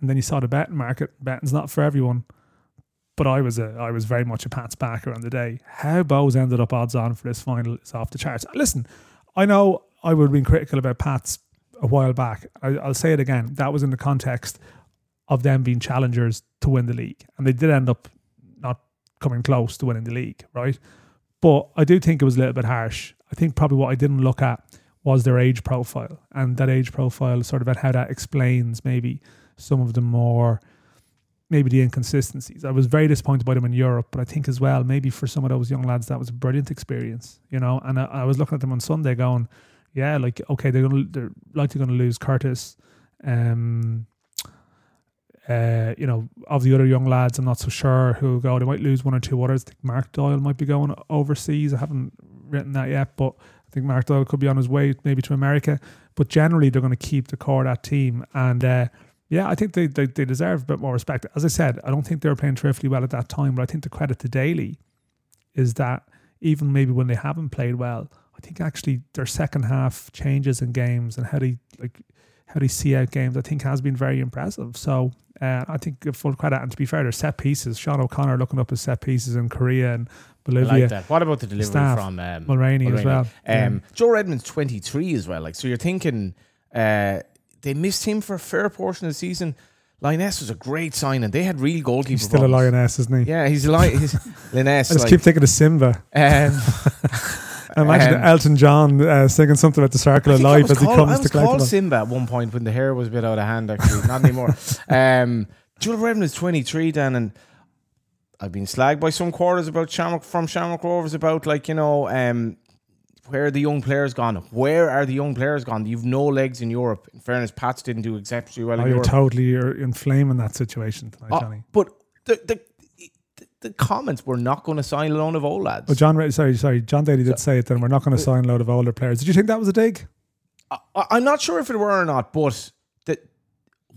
and then you saw the betting market. Betting's not for everyone. But I was a I was very much a Pats backer on the day. How Bohs ended up odds on for this final is off the charts. Listen, I know I would have been critical about Pats a while back. I, I'll say it again. That was in the context of them being challengers to win the league, and they did end up not coming close to winning the league, right? But I do think it was a little bit harsh. I think probably what I didn't look at was their age profile, and that age profile sort of at how that explains maybe some of the more maybe the inconsistencies. I was very disappointed by them in Europe, but I think as well maybe for some of those young lads that was a brilliant experience, you know. And I, I was looking at them on Sunday, going, yeah, like okay, they're gonna they're likely to lose Curtis. Um, uh, you know, of the other young lads, I'm not so sure who'll go. They might lose one or two others. I think Mark Doyle might be going overseas. I haven't written that yet, but think Mark Doyle could be on his way maybe to America. But generally, they're going to keep the core that team. And uh, yeah, I think they, they, they deserve a bit more respect. As I said, I don't think they were playing terrifically well at that time, but I think the credit to Daly is that even maybe when they haven't played well, I think actually their second half changes in games and how they like how they see out games, I think has been very impressive. So uh, I think full credit. And to be fair, their set pieces. Sean O'Connor looking up his set pieces in Korea and Bolivia. I like that. What about the delivery Staff, from um, Mulraney, as well? Um, Joe Redmond's 23 as well. Like, so you're thinking uh, they missed him for a fair portion of the season. Lyness was a great signing. They had real goalkeeper. He's still problems. a lioness, isn't he? Yeah, he's a lion. He's <laughs> Lyness. I just like, keep thinking of Simba. um, <laughs> Imagine Um, Elton John uh, singing something about the circle of life as he called- comes I to was collect called. Simba at one point when the hair was a bit out of hand. Actually, not anymore. <laughs> Um, Joel Redmond is 23, Dan, and I've been slagged by some quarters about Shamrock from Shamrock Rovers about like you know um, where are the young players gone? Where are the young players gone? You've no legs in Europe. In fairness, Pats didn't do exceptionally well Oh, in you're Europe. totally you're inflaming that situation tonight, Uh, Johnny. but the, the the comments were not going to sign a loan of old lads. Oh, John, sorry, sorry, John Daly did say it. Then we're not going to sign a load of older players. Did you think that was a dig? I, I'm not sure if it were or not, but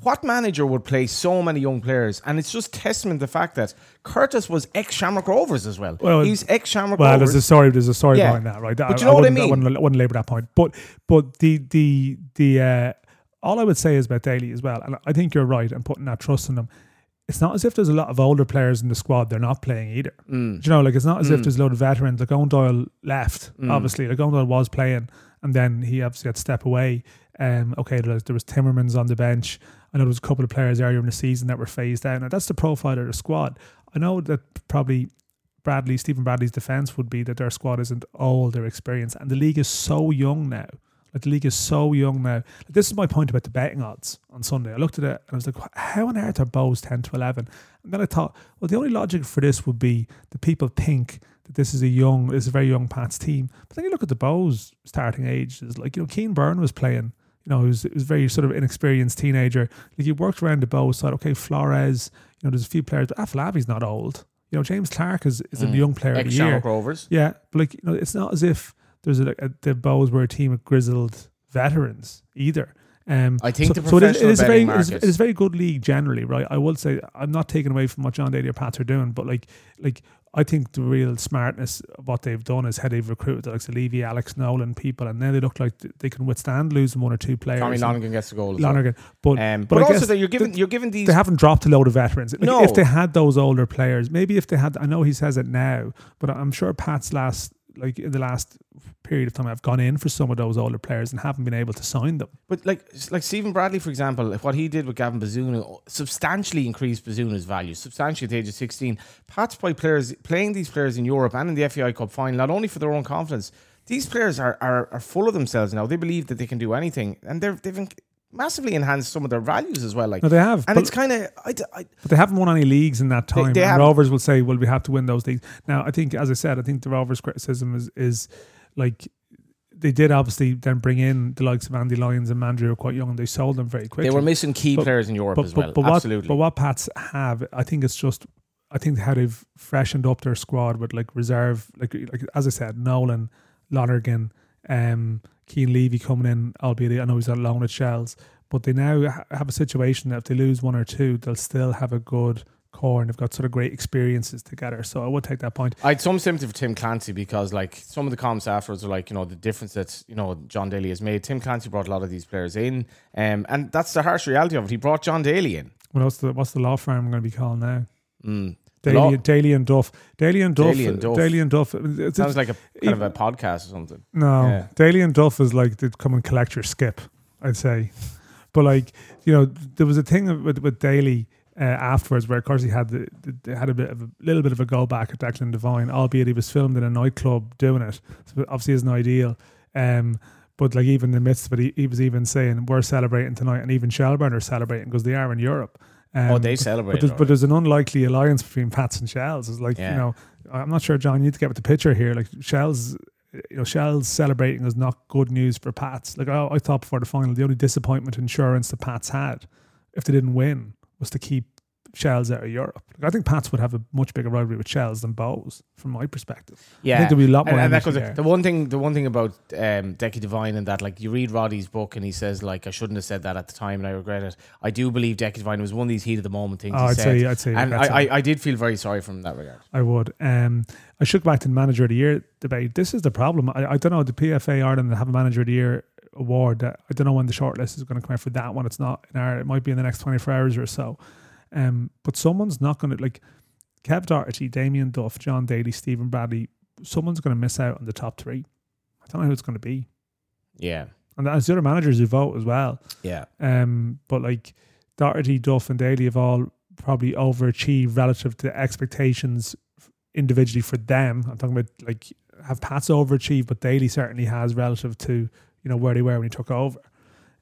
what manager would play so many young players? And it's just testament to the fact that Curtis was ex Shamrock Rovers as well. Well, He's ex Shamrock Well, Rovers. there's a story. There's a story Yeah. behind that, right? But you know what I wouldn't- mean? wouldn't, I wouldn't labour that point. But but the the the uh, all I would say is about Daly as well, and I think you're right. in putting that trust in them. It's not as if there's a lot of older players in the squad. They're not playing either. Mm. Do you know, like it's not as if there's a load of veterans. Like Owen Doyle left, Mm. obviously. Like Owen Doyle was playing, and then he obviously had to step away. Um, okay, there was, there was Timmermans on the bench. I know there was a couple of players earlier in the season that were phased out. Now that's the profile of the squad. I know that probably Bradley, Stephen Bradley's defense would be that their squad isn't all their experience, and the league is so young now. Like the league is so young now. This is my point about the betting odds on Sunday. I looked at it and I was like, how on earth are Bohs 10 to 11? And then I thought, well, the only logic for this would be that people think that this is a young, this is a very young Pats team. But then you look at the Bohs starting age, is like, you know, Keen Byrne was playing, you know, he was, he was a very sort of inexperienced teenager. Like he worked around the Bohs side, okay, Flores, you know, there's a few players, but Afolabi's not old. You know, James Clark is, is a Mm. young player of ex the year. Rovers. Yeah, but like you know, it's not as if there's a, a the Bohs were a team of grizzled veterans either. Um, I think so, the so it is, it is a very it is, it is a very good league generally, right? I will say I'm not taking away from what John Daly or Pats are doing, but like like I think the real smartness of what they've done is how they've recruited of Leavy, Alex Nolan, people, and now they look like they can withstand losing one or two players. Tommy Lonergan gets the goal. As well. Lonergan, but Um, but but I also that you're giving th- you're giving these they haven't dropped a load of veterans. Like, No. If they had those older players, maybe if they had, I know he says it now, but I'm sure Pat's last, like in the last period of time, I've gone in for some of those older players and haven't been able to sign them. But like like Stephen Bradley, for example, what he did with Gavin Bazunu substantially increased Bazunu's value, substantially at the age of 16. Pat's by players playing these players in Europe and in the FAI Cup final, not only for their own confidence, these players are, are, are full of themselves now. They believe that they can do anything, and they're, they've massively enhanced some of their values as well. Like, No, they have, and but- it's kind of I, d- I- But they haven't won any leagues in that time. they and. Rovers will say, well, we have to win those leagues. Now, I think, as I said, I think the Rovers' criticism is, is like, they did obviously then bring in the likes of Andy Lyons and Mandroiu who were quite young and they sold them very quickly. they were missing key But- players in Europe but, as well. but what, Absolutely. but what Pats have, I think it's just, I think how they've freshened up their squad with like reserve, like like as I said, Nolan, Lonergan, um, Kian Leavy coming in, albeit I know he's on loan at Shels, but they now ha- have a situation that if they lose one or two, they'll still have a good core and they've got sort of great experiences together. So I would take that point. I had some sympathy for Tim Clancy because, like, some of the comments afterwards are like, you know, the difference that you know John Daly has made. Tim Clancy brought a lot of these players in, um, and that's the harsh reality of it. He brought John Daly in. What's the what's the law firm going to be called now? Mm. Daly, Daly and Duff. Daly and Duff. Daly and Duff. Daly and Duff. Sounds like a kind of a podcast or something. No, Yeah. Daly and Duff is like they'd come and collect your skip, I'd say. But like you know, there was a thing with with Daly uh, afterwards where of course he had the, the, they had a bit of a little bit of a go back at Declan Devine, albeit he was filmed in a nightclub doing it. So obviously isn't ideal. Um, But like even in the midst of it, he, he was even saying we're celebrating tonight, and even Shelbourne are celebrating because they are in Europe. Um, oh, they celebrate. But there's, but there's an unlikely alliance between Pats and Shels. It's like Yeah. you know, I'm not sure, John. You need to get with the picture here. Like Shels, you know, Shels celebrating is not good news for Pats. Like I thought before the final, the only disappointment insurance the Pats had, if they didn't win, was to keep Shels out of Europe. Like, I think Pats would have a much bigger rivalry with Shels than Bohs, from my perspective. Yeah, I think there'll be a lot more and, and that goes, the one thing the one thing about um Decky Devine and that like you read Roddy's book and he says like I shouldn't have said that at the time and I regret it. I do believe Decky Devine was one of these heat of the moment things Oh, he I'd said. say, I'd say, and I, I, I did feel very sorry from that regard. I would. Um, I should go back to the manager of the year debate. This is the problem. I, I don't know. The PFA Ireland have a manager of the year award. That I don't know when the shortlist is going to come out for that one. It's not in our. It might be in the next twenty four hours or so. Um, but someone's not going to like Kev Doherty, Damien Duff, John Daly, Stephen Bradley. Someone's going to miss out on the top three. I don't know who it's going to be. Yeah, And as the other managers who vote as well. yeah. Um, but like Doherty, Duff, and Daly have all probably overachieved relative to expectations individually for them. I'm talking about like have Pats overachieved, but Daly certainly has relative to you know where they were when he took over.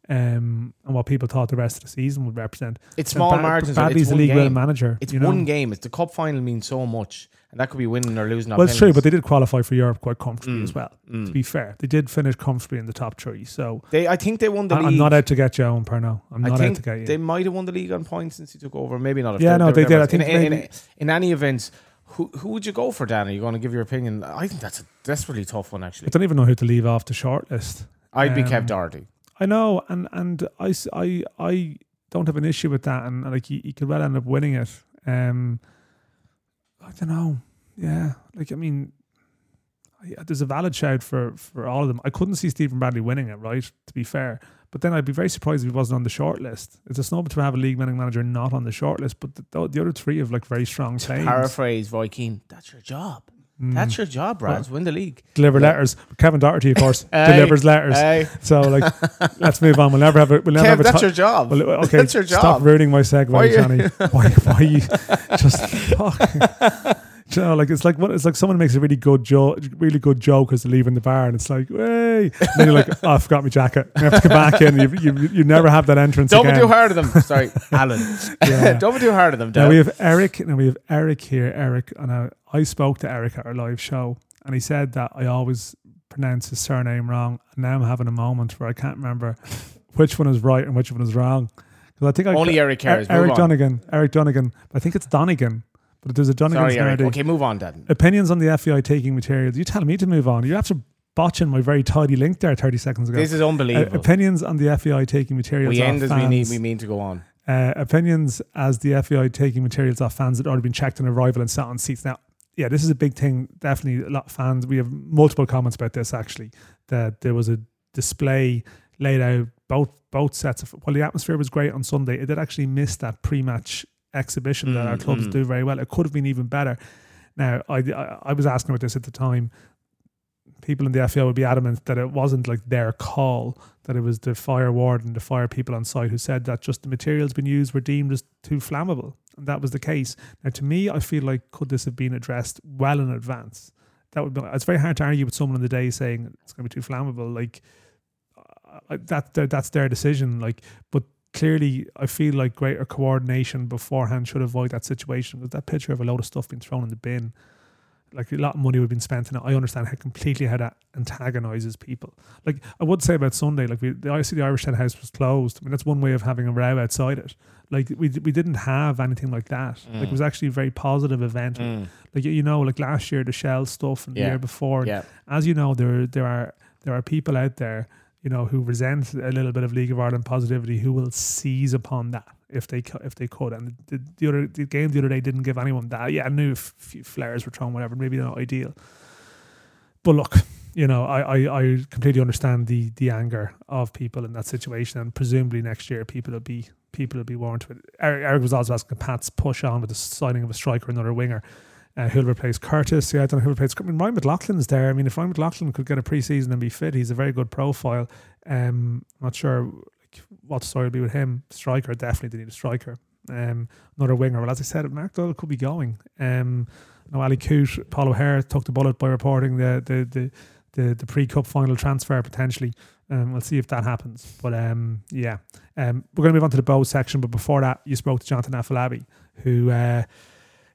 Um, and what people thought the rest of the season would represent. It's small Ba- margins. Bradley's the league game. manager. It's you know? one game. It's the cup final means so much, and that could be winning or losing. Well, it's true, but they did qualify for Europe quite comfortably Mm. as well. Mm. To be fair, they did finish comfortably in the top three. So they, I think they won the I- league. I'm not out to get you on Perno. I'm not out to get you. they might have won the league on points since he took over. Maybe not. if Yeah, no, they're did. I think in, in, in any events, who who would you go for, Dan? Are you going to give your opinion? I think that's a desperately tough one. Actually. I don't even know who to leave off the short list. I'd be um, Kev Doherty. I know, and and I, I, I don't have an issue with that, and like he, he could well end up winning it. Um, I don't know. Yeah, like I mean, yeah, there's a valid shout for for all of them. I couldn't see Stephen Bradley winning it, right? To be fair, but then I'd be very surprised if he wasn't on the short list. It's a snub to have a league winning manager not on the short list, but the, the other three have like very strong claims. Paraphrase Roy Keane. That's your job. Mm. That's your job, Brad. Win the league. Deliver letters. Kevin Doherty, of course, <laughs> delivers letters. Hey, So like, let's move on. We'll never have a. We'll never Kev, have a that's your job. Well, okay, That's your job. stop ruining my segue, Johnny. <laughs> why, why you just <laughs> fuck? <laughs> You know, like it's like what it's like. Someone makes a really good joke, really good joke as they're leaving the bar, and it's like, "Hey!" And then you're like, "Oh, I forgot my jacket." You have to come back in. You, you, you never have that entrance Don't be again. too hard of them. Sorry, <laughs> Alan. Yeah. <laughs> Don't be too hard of them. Now we have Eric. Now we have Eric here. Eric, and I, I spoke to Eric at our live show, and he said that I always pronounce his surname wrong. And now I'm having a moment where I can't remember which one is right and which one is wrong. Because I think I Only Eric cares. Eric on. Donegan. Eric Donegan. I think it's Donegan, but there's a Donegan Sorry, Eric. nowadays. Okay, move on, Dan. Opinions on the FAI taking materials. You telling me to move on? You're after botching my very tidy link there 30 seconds ago. This is Uh, unbelievable. opinions on the FAI taking materials. we off end as we need. fans. We mean to go on. Uh, opinions as the FAI taking materials off fans that had already been checked on arrival and sat on seats. Now, yeah, this is a big thing. Definitely, a lot of fans. We have multiple comments about this actually. That there was a display laid out both both sets of. While the atmosphere was great on Sunday, it did actually miss that pre-match exhibition that our Mm, clubs mm. do very well. It could have been even better. Now, I, I I was asking about this at the time. People in the FAI would be adamant that it wasn't like their call that it was the fire warden, the fire people on site who said that just the materials being used were deemed as too flammable. And that was the case. Now, to me, I feel like could this have been addressed well in advance? That would be, it's very hard to argue with someone in the day saying it's going to be too flammable. Like that, that's their decision. Like, but clearly, I feel like greater coordination beforehand should avoid that situation because that picture of a load of stuff being thrown in the bin like a lot of money would have been spent in it. I understand how completely how that antagonizes people. Like I would say about Sunday, like we, the I see the Irish Tent House was closed. I mean, that's one way of having a row outside it. Like we we didn't have anything like that. Like it was actually a very positive event. Mm. Like you know, like last year the Shell stuff and Yeah. the year before. Yeah. As you know, there there are there are people out there, you know, who resent a little bit of League of Ireland positivity, who will seize upon that if they if they could. And the, the other the game the other day didn't give anyone that. Yeah, I knew few flares were thrown, whatever. Maybe not ideal. But look, you know, I, I, I completely understand the the anger of people in that situation, and presumably next year people will be people will be warned with. Eric, Eric was also asking Pat's push on with the signing of a striker, another winger. Uh, who'll replace Curtis? Yeah, I don't know who replaces. I mean, Ryan McLaughlin's there. I mean, if Ryan McLaughlin could get a preseason and be fit, he's a very good profile. Um, not sure like, what story will be with him. Striker definitely they need a striker. Um, another winger. Well, as I said, Mark Doyle could be going. Um, no, Ali Coote, Paul O'Hare took the bullet by reporting the the the the, the pre cup final transfer potentially. Um, we'll see if that happens. But um, yeah, um, we're going to move on to the Bohs section. But before that, you spoke to Jonathan Afolabi, who, uh,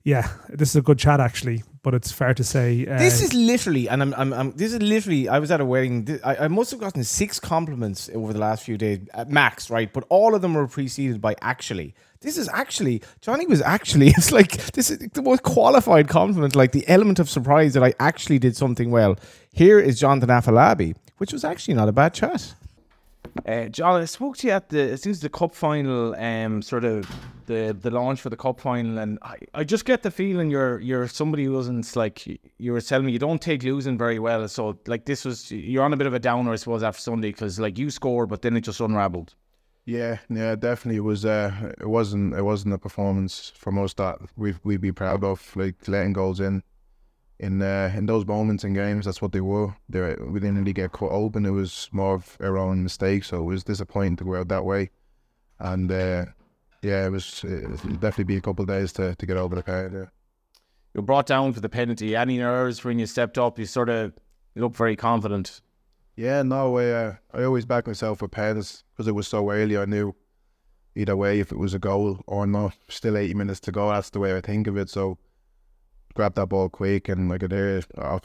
yeah, this is a good chat actually. But it's fair to say uh, This is literally, and I'm, I'm, I'm, this is literally. I was at a wedding. I, I must have gotten six compliments over the last few days, at max, right? But all of them were preceded by actually. This is actually Johnny was actually. <laughs> It's like this is the most qualified compliment. Like the element of surprise that I actually did something well. Here is Jonathan Afolabi, which was actually not a bad chat. Uh, John, I spoke to you at the as soon as the cup final, um, sort of the the launch for the cup final, and I, I just get the feeling you're you're somebody who doesn't like you were telling me you don't take losing very well. So like this was you're on a bit of a downer, I suppose, after Sunday because like you scored, but then it just unravelled. Yeah, yeah, definitely. It was. Uh, it wasn't. It wasn't a performance from us that we we'd be proud of. Like letting goals in, in uh, in those moments in games. That's what they were. They we didn't really get cut open. It was more of our own mistake. So it was disappointing to go out that way. And uh, yeah, it was. It definitely be a couple of days to, to get over the pain. Yeah. You were brought down for the penalty. Any nerves when you stepped up? You sort of looked very confident. Yeah, no, I, uh, I always back myself with pens because it was so early. I knew either way if it was a goal or not. Still 80 minutes to go. That's the way I think of it. So grab that ball quick and I could hear, I,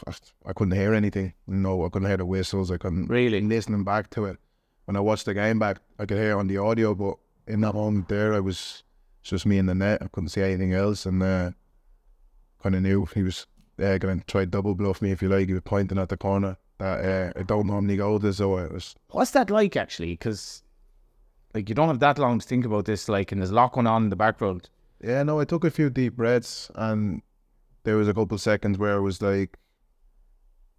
I couldn't hear anything. No, I couldn't hear the whistles. I couldn't really listening back to it. When I watched the game back, I could hear on the audio, but in that moment there, I was just me in the net. I couldn't see anything else, and uh, kind of knew he was uh, going to try double bluff me if you like. He was pointing at the corner that uh, I don't normally go there, so it was. What's that like actually? Because like you don't have that long to think about this, like, and there's a lot going on in the background. Yeah, no, I took a few deep breaths, and there was a couple seconds where it was like,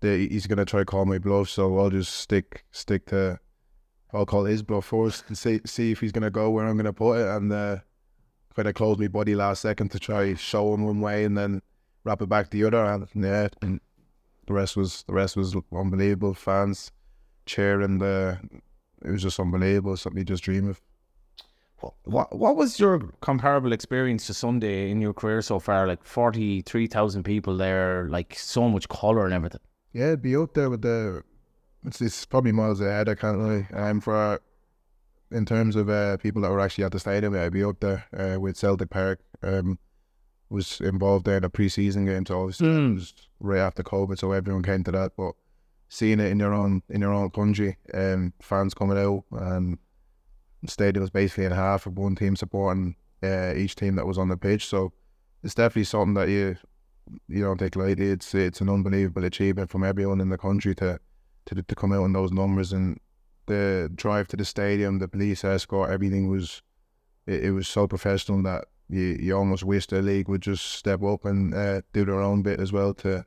he's gonna try to call my bluff, so I'll just stick stick to. I'll call his bluff first and see see if he's gonna go where I'm gonna put it, and uh, kind of close my body last second to try show him one way, and then wrap it back the other, and yeah, and the rest was the rest was unbelievable. Fans cheering, the it was just unbelievable. Something you just dream of. What what was your comparable experience to Sunday in your career so far? Like forty three thousand people there, like so much colour and everything. Yeah, it'd be up there with the. It's, it's probably miles ahead. I can't lie. Um, for in terms of uh, people that were actually at the stadium, I'd be up there uh, with Celtic Park. Um, was involved there in a pre-season game, so obviously Mm. it was right after COVID, so everyone came to that. But seeing it in your own in your own country, um, fans coming out, and stadium was basically in half of one team supporting uh, each team that was on the pitch. So it's definitely something that you you don't take lightly. It's it's an unbelievable achievement from everyone in the country to to to come out in those numbers and the drive to the stadium, the police escort, everything was it, it was so professional that you, you almost wish the league would just step up and uh, do their own bit as well to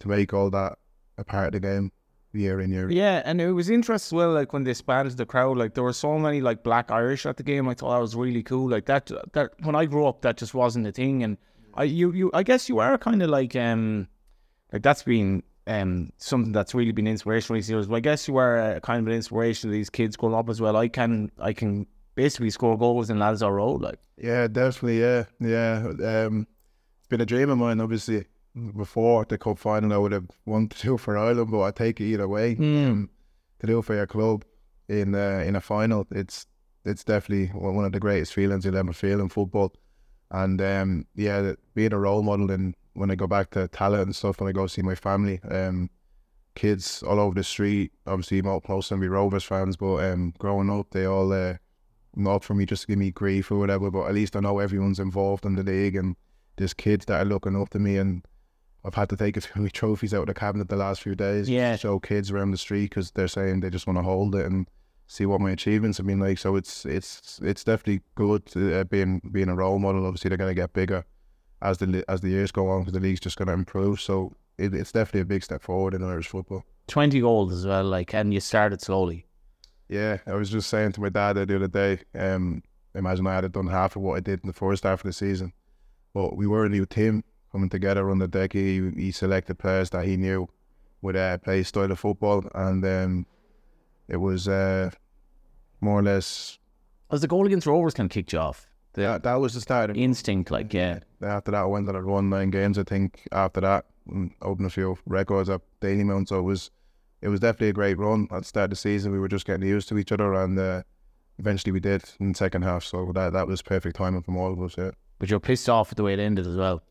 to make all that a part of the game year in year. Yeah, and it was interesting as well, like when they expanded the crowd, like there were so many like black Irish at the game. I thought that was really cool. Like that that when I grew up that just wasn't a thing. And I you, you I guess you are kinda like um like that's been um something that's really been inspirational these years. But I guess you are kind of an inspiration to these kids growing up as well. I can I can basically score goals in Lads Road, like Yeah, definitely. Yeah, yeah. Um, it's been a dream of mine. Obviously, before the cup final, I would have won to <laughs> do for Ireland, but I take it either way. Um, to do for your club in uh, in a final, it's it's definitely one of the greatest feelings you'll ever feel in football. And um, yeah, being a role model, and when I go back to Tallaght and stuff, when I go see my family, um, kids all over the street. Obviously, most most of them be Rovers fans, but um, growing up, they all uh, not for me just to give me grief or whatever, but at least I know everyone's involved in the league and there's kids that are looking up to me and I've had to take a few <laughs> trophies out of the cabinet the last few days Yeah. to show kids around the street because they're saying they just want to hold it and see what my achievements have been like. So it's it's it's definitely good to, uh, being being a role model. Obviously, they're going to get bigger as the as the years go on because the league's just going to improve. So it, it's definitely a big step forward in Irish football. twenty goals as well, like and you started slowly. Yeah, I was just saying to my dad the other day, um, imagine I had done half of what I did in the first half of the season. But we were a new team coming together on the deck. He, he selected players that he knew would uh, play his style of football, and um, it was uh, more or less As the goal against Rovers kind of kicked you off. The that, that was the start. of- instinct, like yeah. After that, I went on and won nine games. I think after that, and opened a few records up Dalymount. So it was it was definitely a great run at the start of the season. We were just getting used to each other, and uh, eventually we did in the second half. So that that was perfect timing from all of us. Yeah. But you're pissed off at the way it ended as well.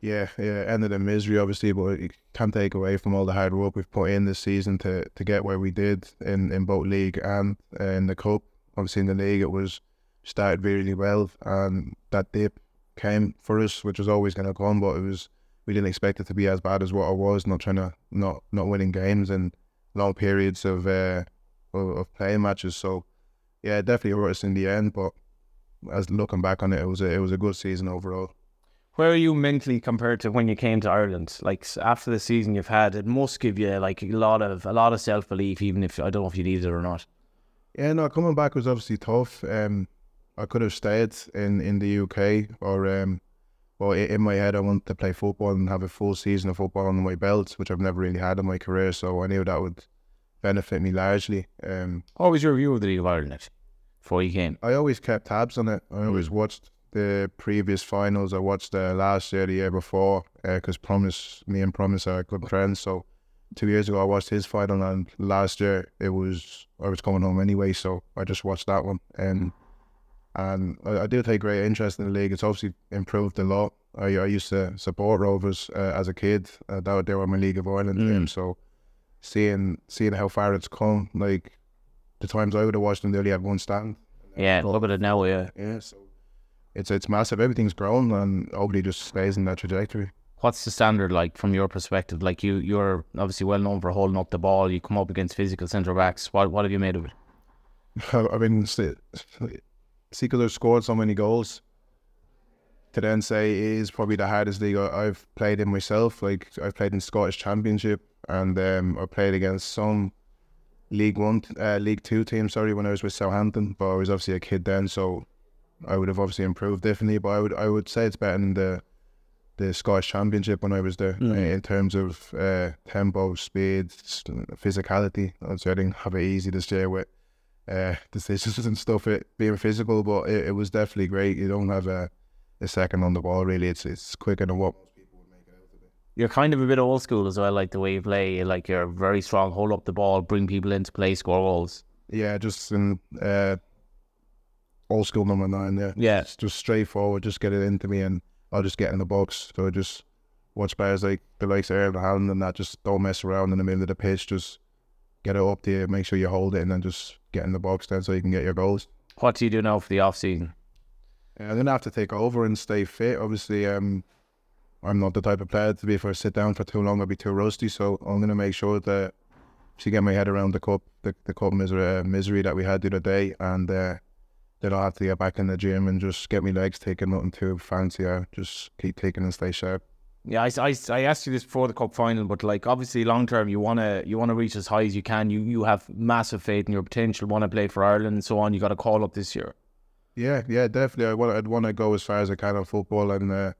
Yeah, yeah, ended in misery obviously, but you can't take away from all the hard work we've put in this season to, to get where we did in, in both league and uh, in the cup. Obviously in the league it was started really well and that dip came for us, which was always going to come, but it was we didn't expect it to be as bad as what it was. Not trying to not not winning games and long periods of uh, of, of playing matches. So yeah, definitely hurt us in the end. But as looking back on it, it was a, it was a good season overall. Where are you mentally compared to when you came to Ireland? Like after the season you've had, it must give you like a lot of a lot of self belief, even if I don't know if you need it or not. Yeah, no, coming back was obviously tough. Um, I could have stayed in, in the UK or um, well, in my head, I wanted to play football and have a full season of football on my belt, which I've never really had in my career. So I knew that would benefit me largely. Um, what was your view of the League of Ireland before you came? I always kept tabs on it. I always mm. watched the previous finals. I watched the last year, the year before, because uh, Promise, me and Promise are good friends. So two years ago, I watched his final, and last year it was I was coming home anyway, so I just watched that one. And and I, I, do take great interest in the league. It's obviously improved a lot. I, I used to support Rovers uh, as a kid. Uh, that they were my League of Ireland mm. team. So seeing seeing how far it's come, like the times I would have watched them, they only had one stand. Yeah, look at it now. Yeah, yeah. So it's it's massive. Everything's grown, and hopefully just stays in that trajectory. What's the standard like from your perspective? Like you, you're obviously well known for holding up the ball. You come up against physical centre backs. What what have you made of it? I mean, Seekler scored so many goals. To then say it is probably the hardest league I've played in myself. Like I've played in Scottish Championship and um, I played against some League One, uh, League Two teams. Sorry, when I was with Southampton, but I was obviously a kid then, so I would have obviously improved definitely, But I would I would say it's better than the the Scottish Championship when I was there mm. uh, in terms of uh, tempo, speed, physicality. I'd I didn't have it easy this year with uh, <laughs> decisions and stuff, it being physical, but it, it, was definitely great. You don't have a, a second on the ball, really. It's it's quicker than what most people would make it out to be. You're kind of a bit old school as well, like the way you play. Like you're very strong, hold up the ball, bring people into play, score goals. Yeah, just in uh, old school number nine there. Yeah. Just, just straightforward, just get it into me and I'll just get in the box. So just watch players like the likes of Erling Haaland and that, just don't mess around in the middle of the pitch. Just get it up there, make sure you hold it, and then just get in the box then so you can get your goals. What do you do now for the off season? Yeah, then I have to take over and stay fit. Obviously, um, I'm not the type of player to be if I sit down for too long, I'll be too rusty. So I'm gonna make sure that to get my head around the cup, the, the cup misery, uh, misery that we had the other day, and uh, then I'll have to get back in the gym and just get my legs taken, nothing too fancy. I just keep taking and stay sharp. Yeah, I, I, I asked you this before the cup final, but like obviously long term, you wanna you wanna reach as high as you can. You you have massive faith in your potential. Want to play for Ireland and so on. You got to call up this year. Yeah, yeah, definitely. I want I'd want to go as far as I can on football, and uh,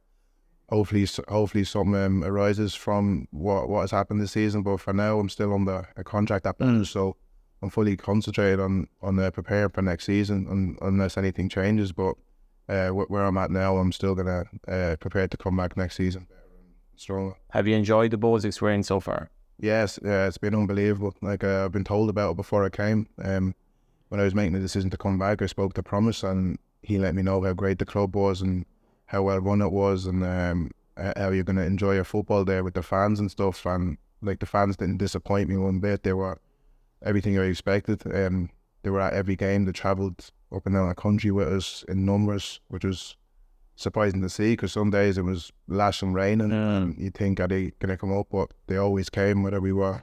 hopefully hopefully something um, arises from what what has happened this season. But for now, I'm still under a contract at mm. so I'm fully concentrated on on uh, preparing for next season, and, unless anything changes. But uh, where I'm at now, I'm still gonna uh, prepare to come back next season stronger. Have you enjoyed the Bohs experience so far? Yes, yeah, it's been unbelievable. Like uh, I've been told about it before I came. Um, when I was making the decision to come back, I spoke to Promise, and he let me know how great the club was and how well run it was, and um, how you're going to enjoy your football there with the fans and stuff. And like the fans didn't disappoint me one bit. They were everything I expected. Um, they were at every game. They travelled up and down the country with us in numbers, which was surprising to see because some days it was lashing rain and you think are they gonna come up, but they always came whether we were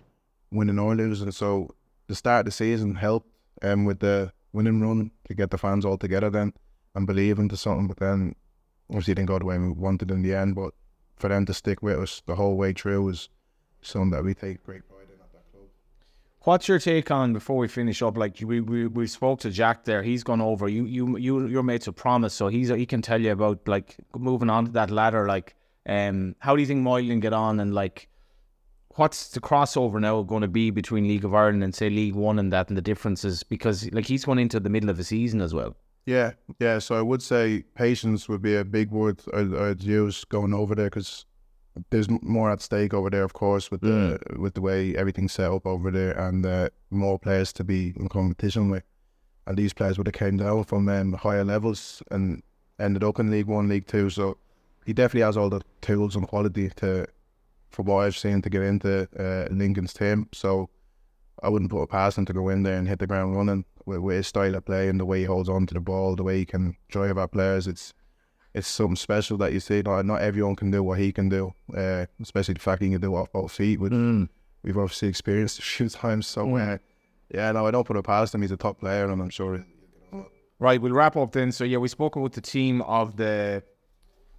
winning or losing. So the start of the season helped um, with the winning run to get the fans all together then and believe into something. But then obviously it didn't go the way we wanted in the end. But for them to stick with us the whole way through was something that we take great pride. What's your take on before we finish up? Like we, we, we spoke to Jack there. He's gone over. You you you your mates a promise, so he's he can tell you about like moving on to that ladder. Like, um, how do you think Moylan get on and like, what's the crossover now going to be between League of Ireland and say League One and that and the differences because like he's going into the middle of the season as well. Yeah, yeah. So I would say patience would be a big word I'd, I'd use going over there because there's more at stake over there, of course, with the with the way everything's set up over there, and uh, more players to be in competition with. And these players would have came down from um, higher levels and ended up in League One, League Two. So he definitely has all the tools and quality to, from what I've seen, to get into uh, Lincoln's team. So I wouldn't put it past him to go in there and hit the ground running with, with his style of play and the way he holds on to the ball, the way he can drive at players. It's it's something special that you see. Not, not everyone can do what he can do, uh, especially the fact he can do it off both feet, which we've obviously experienced a few <laughs> times. So, uh, yeah, no, I don't put it past him. He's a top player, and I'm sure. Right, we'll wrap up then. So yeah, we spoke about the team of the,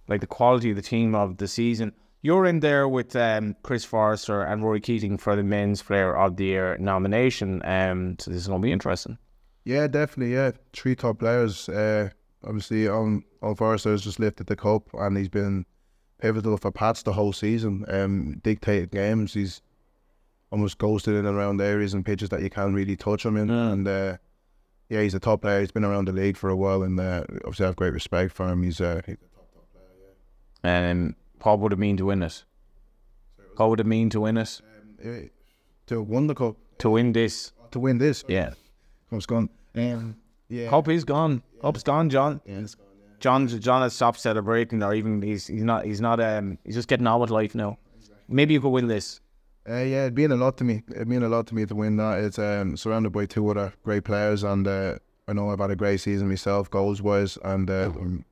like the quality of the team of the season. You're in there with um, Chris Forrester and Rory Keating for the Men's Player of the Year nomination. Um, so this is going to be interesting. Yeah, definitely. Yeah, three top players. Uh, obviously, on on Forrester has just lifted the cup, and he's been pivotal for Pats the whole season. Um, dictated games. He's almost ghosted in and around areas and pitches that you can't really touch him in. And uh, yeah, he's a top player. He's been around the league for a while, and uh, obviously I have great respect for him. He's uh, he's a top top player. Yeah. Um, what would it mean to win it? What would it mean to win it? eh, to win the cup, To win this? to win this. Yeah. Cup's gone. Um, yeah, is gone. Cup's gone, John. yeah, it's gone. Yeah. John John has stopped celebrating, or even he's he's not he's not um he's just getting on with life now. Maybe you could win this. Uh, yeah, it mean a lot to me. It mean a lot to me to win that. It's um, surrounded by two other great players, and uh, I know I've had a great season myself, goals wise, and uh, um,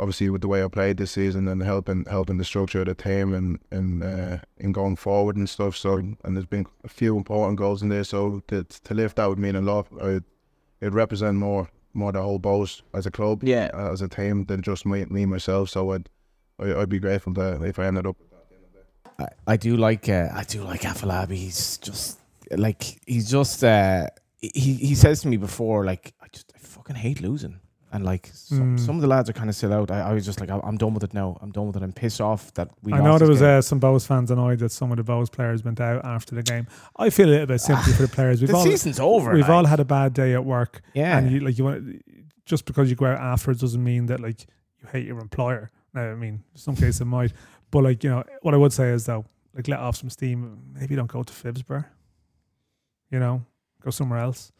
obviously with the way I played this season and helping helping the structure of the team and and uh, in going forward and stuff. So and there's been a few important goals in there. So to to lift that would mean a lot. I'd, it'd represent more more the whole Bohs as a club, Yeah. uh, as a team than just me, me myself. So I'd I, I'd be grateful to if I ended up. I, I do like uh, I do like Afolabi. He's just like he's just uh, he he says to me before like I just I fucking hate losing. And like some, Mm. some of the lads are kind of still out. I, I was just like, I'm done with it now. I'm done with it. I'm pissed off that we. I know there was uh, some Bohs fans annoyed that some of the Bohs players went out after the game. I feel a little bit <sighs> sympathy for the players. We've the all season's over. we've like. all had a bad day at work, yeah. and you like you want just because you go out afterwards doesn't mean that like you hate your employer. Now, I mean, in some cases it might, but like you know, what I would say is though, like let off some steam. Maybe don't go to Phibsborough. You know, go somewhere else.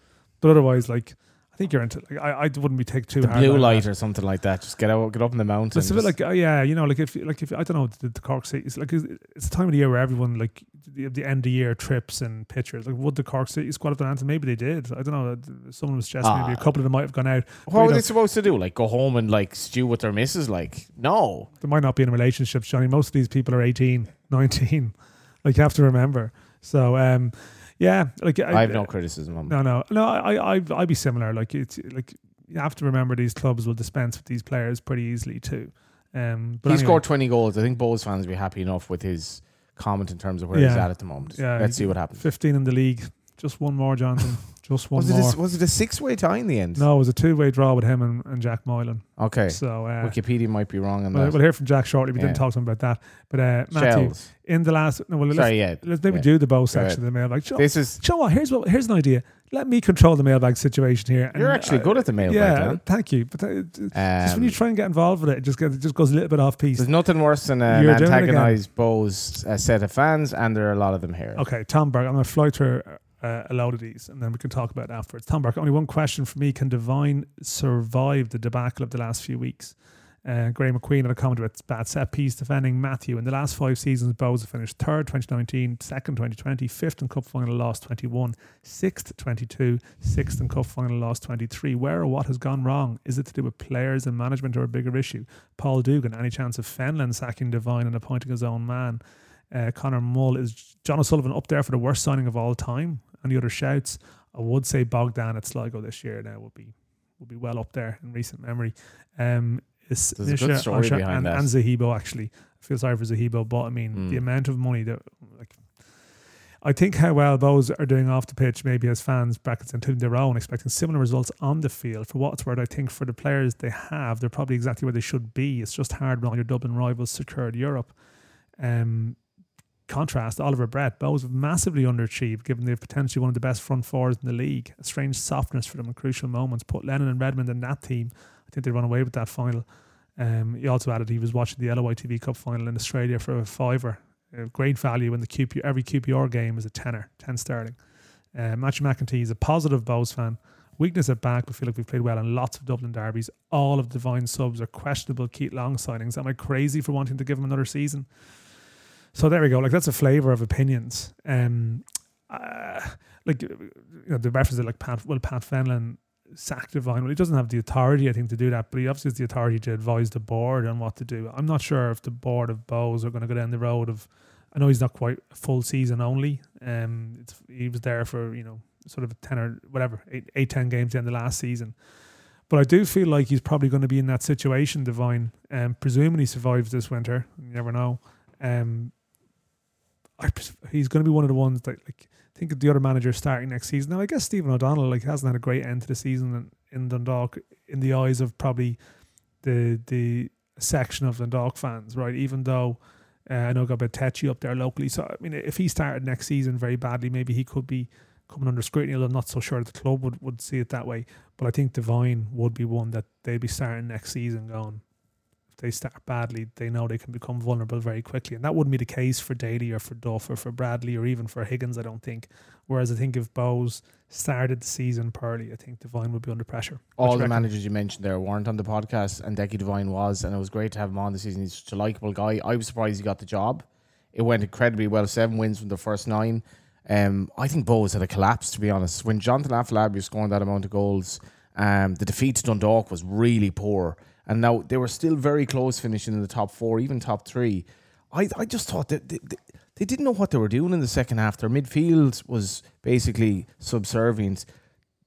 But otherwise, like think you're into like I, I wouldn't be take too the hard blue on light that. or something like that. Just get out, get up in the mountains. It's a bit like uh, yeah, you know, like if like if I don't know the, the Cork City, it's like it's it's a time of the year where everyone like the, the end of year trips and pictures. Like would the Cork City squad have done anything? Maybe they did. I don't know. Someone was suggesting maybe a Ah. couple of them might have gone out. what were we they supposed to do? Like go home and like stew with their missus? Like no. They might not be in relationships, Johnny. Most of these people are 18, 19. <laughs> Like you have to remember. So um, yeah, like I have no criticism on. No, no, no. I, I, I'd be similar. Like it's like you have to remember these clubs will dispense with these players pretty easily too. Um, but he anyway, scored 20 goals. I think Bohs fans will be happy enough with his comment in terms of where he's at at the moment. Yeah, Let's see what happens. 15 in the league. Just one more, Johnson. <laughs> Just one Was it, more. a, was it a six way tie in the end? no, it was a two-way draw with him and, and Jack Moylan. Okay. So uh, Wikipedia might be wrong on we'll, that. we'll hear from Jack shortly. We Yeah. didn't talk to him about that. But uh, Matthew, Shels. in the last, no, well, let's, Sorry, yeah. let's maybe yeah. do the Bohs section of the mailbag. Joe, This is. Joe, what? Here's what. Here's an idea. Let me control the mailbag situation here. You're actually uh, good at the mailbag, Yeah, Dan. thank you. But uh, just when Um, you try and get involved with it, it just gets, it just goes a little bit off piece. There's nothing worse than an it again. antagonized Bohs uh, set of fans, and there are a lot of them here. Okay, Tom Burke. I'm going to fly through uh, a load of these, and then we can talk about it afterwards. Tom Burke. Only one question for me: Can Devine survive the debacle of the last few weeks? Uh, Graham McQueen had a comment about bad set piece defending Matthew. In the last five seasons, Bohs finished third 2019, second 2020, fifth in cup final lost 21, sixth 22, sixth in cup final lost 23. Where or what has gone wrong? Is it to do with players and management or a bigger issue? Paul Dugan, any chance of Fenlon sacking Devine and appointing his own man? Uh, Connor Mull is John O'Sullivan up there for the worst signing of all time. The other shouts, I would say Bogdan at Sligo this year now would be would be well up there in recent memory. Um, is There's a good story Osha behind and, that. and Zahibo actually. I feel sorry for Zahibo, but I mean Mm. the amount of money that like I think how well those are doing off the pitch, maybe as fans, brackets including their own, expecting similar results on the field. For what it's worth, I think for the players they have, they're probably exactly where they should be. It's just hard when all your Dublin rivals secured Europe. Um, contrast, Oliver Brett, Bohs have massively underachieved, given they've potentially one of the best front fours in the league. A strange softness for them in crucial moments. Put Lennon and Redmond in that team. I think they run away with that final. Um, he also added he was watching the LOI TV Cup final in Australia for a fiver. Great value in the QP, every QPR game is a tenner, 10 sterling. Uh, Matthew McEntee is a positive Bohs fan. Weakness at back, but feel like we've played well in lots of Dublin derbies. All of the Devine subs are questionable Keith Long signings. Am I crazy for wanting to give him another season? So there we go. Like that's a flavour of opinions. Um, uh, like you know, the reference to like Pat, well, Pat Fenlon sacked Devine. Well, he doesn't have the authority, I think, to do that, but he obviously has the authority to advise the board on what to do. I'm not sure if the board of Bohs are going to go down the road of. I know he's not quite full season only. Um, he was there for you know sort of ten or whatever eight, eight ten games in the last season. But I do feel like he's probably going to be in that situation, Devine. Um, presuming he survives this winter, you never know. Um, I, he's going to be one of the ones that like think of the other managers starting next season. Now I guess Stephen O'Donnell like hasn't had a great end to the season in, in Dundalk in the eyes of probably the the section of Dundalk fans, right? Even though uh, I know got a bit tetchy up there locally. So I mean, if he started next season very badly, maybe he could be coming under scrutiny. Although I'm not so sure the club would, would see it that way. But I think Devine would be one that they'd be starting next season going, they start badly, they know they can become vulnerable very quickly. And that wouldn't be the case for Daly or for Duff or for Bradley or even for Higgins, I don't think. Whereas I think if Bohs started the season poorly, I think Devine would be under pressure. All the managers you mentioned there weren't on the podcast, and Decky Devine was, and it was great to have him on the season. He's such a likable guy. I was surprised he got the job. It went incredibly well. Seven wins from the first nine. Um, I think Bohs had a collapse, to be honest. When Jonathan Afolabi was scoring that amount of goals, um, the defeat to Dundalk was really poor and now they were still very close finishing in the top four, even top three. I, I just thought that they, they, they didn't know what they were doing in the second half. Their midfield was basically subservient.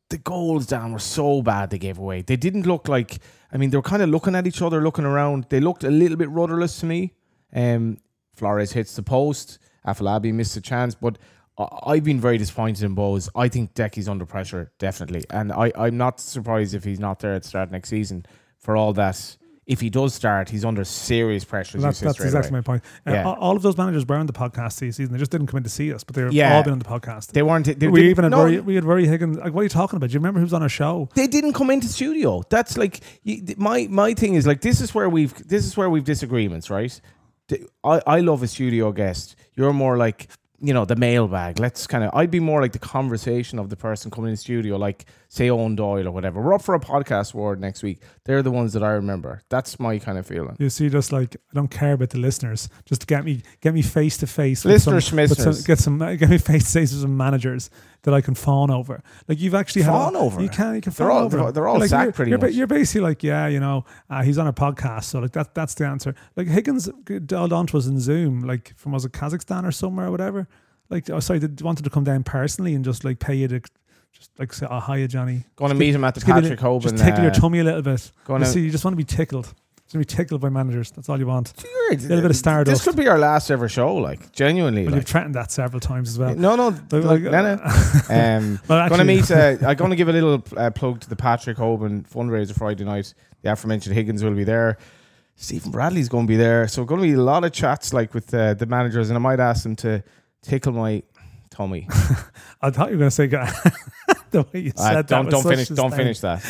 The goals down were so bad they gave away. They didn't look like I mean they were kind of looking at each other, looking around. They looked a little bit rudderless to me. Um, Flores hits the post. Afolabi missed a chance, but I've been very disappointed in Bohs. I think Decky's under pressure, definitely. And I, I'm not surprised if he's not there at the start next season for all that. If he does start, he's under serious pressure. Well, that's, that's exactly away. my point. Uh, yeah. all of those managers were on the podcast this season. They just didn't come in to see us, but they've yeah. all been on the podcast. They weren't. They, we even had no, Rory, we had Rory Higgins. Like, what are you talking about? Do you remember who was on our show? They didn't come into studio. That's like my my thing is like this is where we've this is where we've disagreements, right? I I love a studio guest. You're more like you know, the mailbag. Let's kind of, I'd be more like the conversation of the person coming in the studio, like say Owen Doyle or whatever. We're up for a podcast award next week. They're the ones that I remember. That's my kind of feeling. You see, just like I don't care about the listeners. Just get me, get me face to face. Listener some, schmisters. Get some, get me face to face with some managers that I can fawn over. Like you've actually fawn had, over. You can, you can they're fawn all, over. They're, they're all like sacked pretty you're, much. You're basically like, yeah, you know, uh, he's on a podcast, so like that, that's the answer. Like Higgins dialed onto us in Zoom, like from was it Kazakhstan or somewhere or whatever like oh sorry, did wanted to come down personally and just like pay you to just like say, oh hiya Johnny. Going to meet him at the Patrick Hoban. Just tickle uh, your tummy a little bit. Going you see, you just want to be tickled. Just want to be tickled by managers. That's all you want. a little bit of stardust. This could be our last ever show, like genuinely. Well, like. you've threatened that several times as well. No, no, like, no, no. <laughs> um, <laughs> well, going to meet. Uh, <laughs> I'm going to give a little uh, plug to the Patrick Hoban fundraiser Friday night. The aforementioned Higgins will be there. Stephen Bradley's going to be there. So going to be a lot of chats like with uh, the managers, and I might ask them to tickle my Tommy. <laughs> I thought you were going to say <laughs> the way you said don't, that. Don't finish. Don't finish that.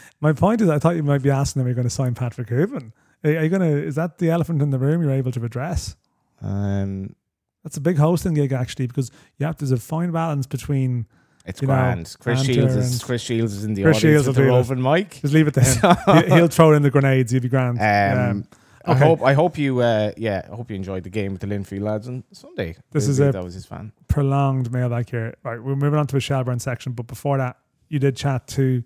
<laughs> My point is, I thought you might be asking them, "Are you going to sign Patrick Hoban? Are you going to? Is that the elephant in the room you're able to address?" Um, that's a big hosting gig actually, because you have to, there's a fine balance between. It's grand. Know, Chris Shields is Chris Shields is in the Chris audience Shields with the roving mic. Just leave it to him. he'll, throw in the grenades. He'll be grand. Um, um, I hope I hope you uh, yeah I hope you enjoyed the game with the Linfield lads on Sunday. This is a that was his fan. prolonged mailbag here. Right, we're moving on to a Shelbourne section, but before that, you did chat to.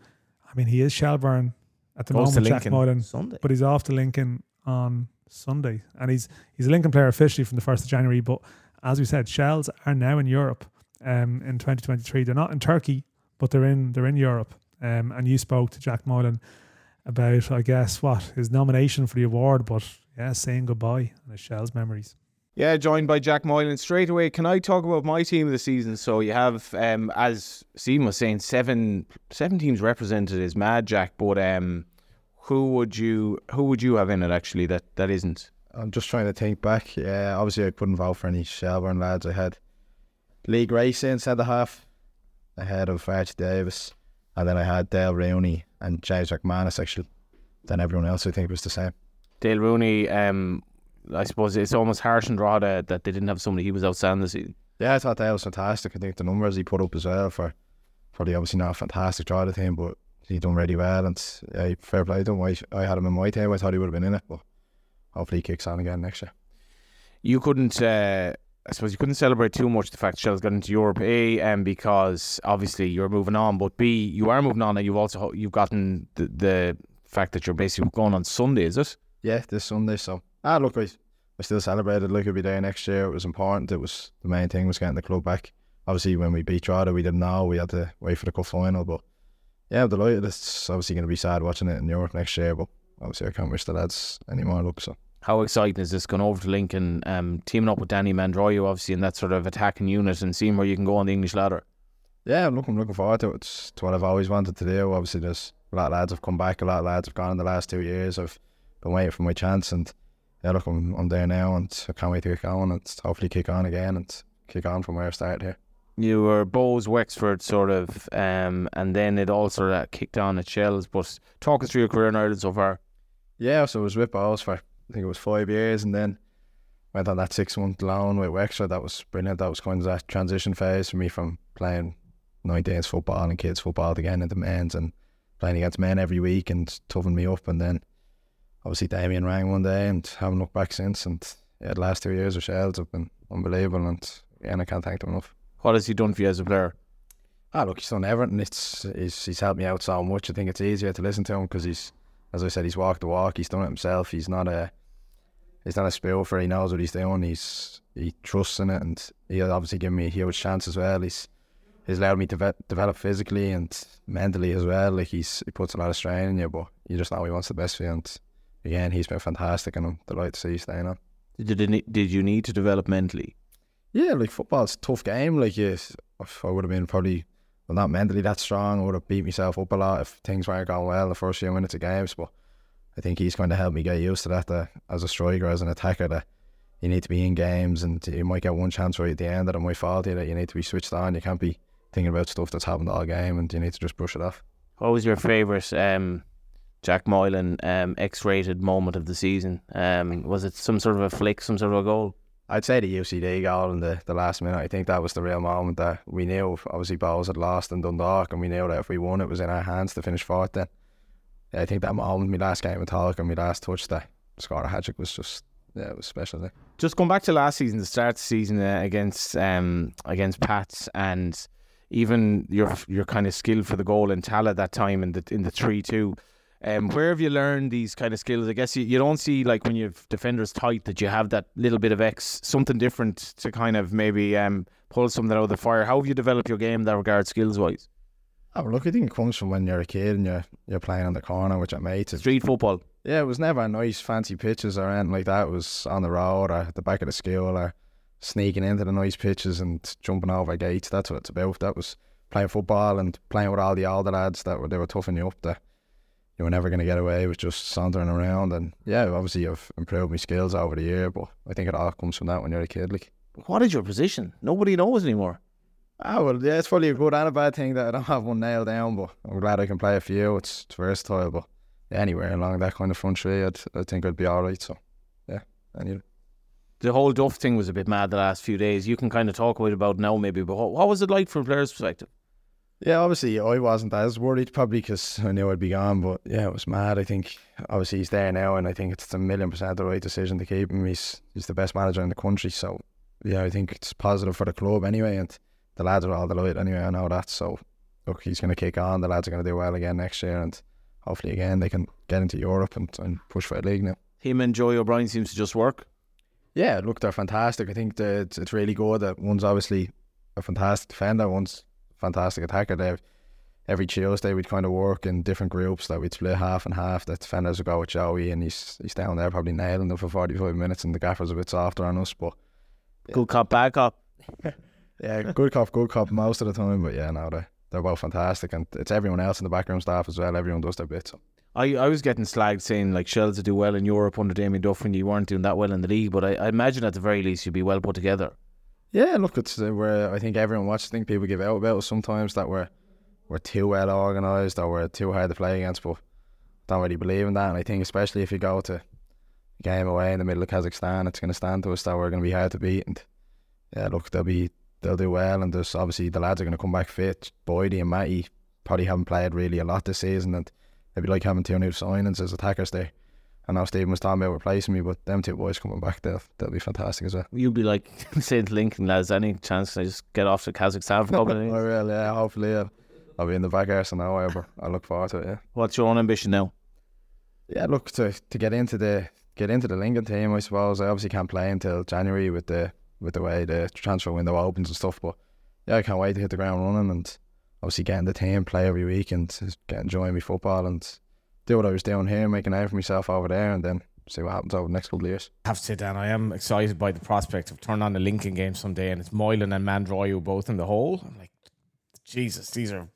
I mean, he is Shelbourne at the Goes moment, Jack Moylan, Sunday. but he's off to Lincoln on Sunday, and he's he's a Lincoln player officially from the first of January. But as we said, Shels are now in Europe um, in 2023. They're not in Turkey, but they're in they're in Europe. Um, and you spoke to Jack Moylan about, I guess, what his nomination for the award, but yeah, saying goodbye and his Shels memories. Yeah, joined by Jack Moylan straight away. Can I talk about my team of the season? So you have, um, as Stephen was saying, seven seven teams represented is mad, Jack. But um, who would you who would you have in it actually? That that isn't. I'm just trying to think back. Yeah, obviously I couldn't vote for any Shelbourne lads. I had Lee Grace in centre half, ahead of Archie Davies, and then I had Dayle Rooney and James McManus actually then everyone else I think was the same. Dayle Rooney, um, I suppose it's almost harsh and raw that, that they didn't have somebody. He was outstanding this season. Yeah, I thought that was fantastic. I think the numbers he put up as well for probably obviously not a fantastic draw the team, but he done really well and yeah, fair play to him. I, I had him in my team. I thought he would have been in it, but hopefully he kicks on again next year. You couldn't, uh, I suppose, you couldn't celebrate too much the fact Shels got into Europe. A, um, because obviously you're moving on, but B, you are moving on, and you've also you've gotten the, the fact that you're basically going on Sunday. Is it? Yeah, this Sunday. So ah, look, I, I still celebrated it'd be there next year. It was important. It was the main thing was getting the club back. Obviously, when we beat Drogheda, we didn't know we had to wait for the cup final, but yeah, I'm delighted. It's obviously going to be sad watching it in Europe next year, but obviously I can't wish the lads any more luck. So. How exciting is this going over to Lincoln, um, teaming up with Danny Mandroiu, obviously in that sort of attacking unit, and seeing where you can go on the English ladder? Yeah, I'm looking looking forward to it. It's, what I've always wanted to do. Obviously, there's a lot of lads have come back. A lot of lads have gone in the last two years. I've been waiting for my chance, and yeah, look, I'm, I'm there now, and I can't wait to get going and hopefully kick on again and kick on from where I started here you were Bohs Wexford sort of, um, and then it all sort of kicked on at Shels. But talk us through your career in Ireland so far. Yeah, so I was with Bohs for I think it was five years, and then went on that six month loan with Wexford. That was brilliant. That was kind of that transition phase for me from playing 19s football and kids football again the men's and playing against men every week and toughing me up. And then obviously Damien rang one day and haven't looked back since. And yeah, the last two years of Shels have been unbelievable, and yeah, I can't thank them enough. What has he done for you as a player? Ah, look, he's done everything. It's he's, he's helped me out so much. I think it's easier to listen to him because he's, as I said, he's walked the walk. He's done it himself. He's not a, he's not a spoofer. He knows what he's doing. He's he trusts in it, and he obviously given me a huge chance as well. He's he's allowed me to ve- develop physically and mentally as well. Like he's he puts a lot of strain in you, but you just know he wants the best for you. And again, he's been fantastic, and I'm delighted to see you staying on. Did you, did you need to develop mentally? Yeah, like football's a tough game. Like, yes, I would have been probably well, not mentally that strong, I would have beat myself up a lot if things weren't going well the first few minutes of games. But I think he's going to help me get used to that. That as a striker, as an attacker, that you need to be in games, and you might get one chance right at the end that it might fall to you. That you need to be switched on. You can't be thinking about stuff that's happened all game, and you need to just brush it off. What was your favourite um, Jack Moylan um, X-rated moment of the season? Um, was it some sort of a flick, some sort of a goal? I'd say the UCD goal in the, the last minute. I think that was the real moment that we knew. Obviously, Bohs had lost in Dundalk, and we knew that if we won, it was in our hands to finish fourth. Then, I think that moment, my last game with Tolka and my last touch, that score a hat trick was just yeah, it was special. Just going back to last season, the start of the season uh, against um against Pats, and even your your kind of skill for the goal in Tallaght that time in the in the three two. Um, where have you learned these kind of skills? I guess you, you don't see like when you've defenders tight that you have that little bit of X, something different to kind of maybe um, pull something out of the fire. How have you developed your game that regard, skills wise? Oh, look, I think it comes from when you're a kid and you're you're playing on the corner with your mates. Street football. Yeah, it was never nice, fancy pitches or anything like that. It was on the road or at the back of the school or sneaking into the nice pitches and jumping over gates. That's what it's about. That was playing football and playing with all the older lads that were they were toughing you up there you were never going to get away with just sauntering around. And yeah, obviously I've improved my skills over the year, but I think it all comes from that when you're a kid. Like, what is your position? Nobody knows anymore. Ah, well, yeah, it's probably a good and a bad thing that I don't have one nailed down, but I'm glad I can play a few. It's, it's versatile, but anywhere along that kind of front three, I'd, I think I'd be all right. So, yeah, anyway. The whole Duff thing was a bit mad the last few days. You can kind of talk about now, maybe, but what, what was it like from a player's perspective? Yeah, obviously I wasn't as worried probably because I knew I'd be gone. But yeah, it was mad. I think obviously he's there now, and I think it's a million percent the right decision to keep him. He's he's the best manager in the country, so yeah, I think it's positive for the club anyway. And the lads are all delighted anyway. I know that. So look, he's going to kick on. The lads are going to do well again next year, and hopefully again they can get into Europe and, and push for a league now. Him and Joey O'Brien seems to just work. Yeah, look, they're fantastic. I think that it's, it's really good that one's obviously a fantastic defender, one's fantastic attacker. They every Tuesday we'd kind of work in different groups that we'd split half and half. The defenders would go with Joey, and he's he's down there probably nailing them for forty five minutes, and the gaffer's a bit softer on us. But yeah. good cop, bad cop. <laughs> yeah, good cop, good cop most of the time. But yeah, no, they're they're both fantastic, and it's everyone else in the background staff as well. Everyone does their bit. So. I, I was getting slagged saying like Shels to do well in Europe under Damien Duff when you weren't doing that well in the league, but I, I imagine at the very least you'd be well put together. Yeah, look, it's uh, where I think everyone watches. I think people give out about us sometimes that we're we're too well organised or we're too hard to play against. But I don't really believe in that. And I think especially if you go to a game away in the middle of Kazakhstan, it's going to stand to us that we're going to be hard to beat. And yeah, look, they'll be they'll do well. And there's obviously the lads are going to come back fit. Boydie and Matty probably haven't played really a lot this season, and it'd be like having two new signings as attackers there. I know Stephen was talking about replacing me, but them two boys coming back, they'll, they'll be fantastic as well. You'll be like <laughs> saying to Lincoln, lads, any chance I just get off to Kazakhstan for a couple of days? I will, yeah, hopefully, yeah. I'll be in the back arse now, however. I look forward to it, yeah. What's your own ambition now? Yeah, look, to, to get into the get into the Lincoln team, I suppose. I obviously can't play until January with the with the way the transfer window opens and stuff, but yeah, I can't wait to hit the ground running and obviously get in the team, play every week and get enjoying my football and do what I was doing here, making out for myself over there and then see what happens over the next couple of years. I have to say, Dan, I am excited by the prospect of turning on the Lincoln game someday and it's Moylan and Mandroiu both in the hole. I'm like, Jesus, these are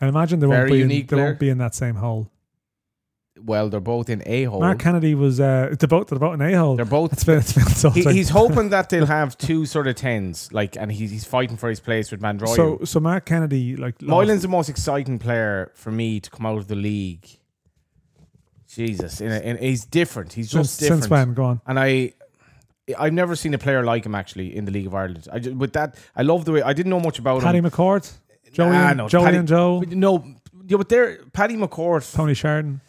I imagine they won't be in, they player. won't be in that same hole. Well, they're both in a hole. Mark Kennedy was uh, they're both they're both in a hole. They're both It's been it's been so he, he's hoping that <laughs> they'll have two sort of tens, like, and he's, he's fighting for his place with Mandroiu. so so Mark Kennedy like Moylan's the most exciting player for me to come out of the league. Jesus, in a, in, he's different. He's since, just different. since when go on. And I, I've never seen a player like him actually in the League of Ireland. I just, with that, I love the way I didn't know much about Paddy him. McCourt, Joey, Nah, no, Joey Paddy- and Joe, No, yeah, but there, Paddy McCourt. Tony Sheridan.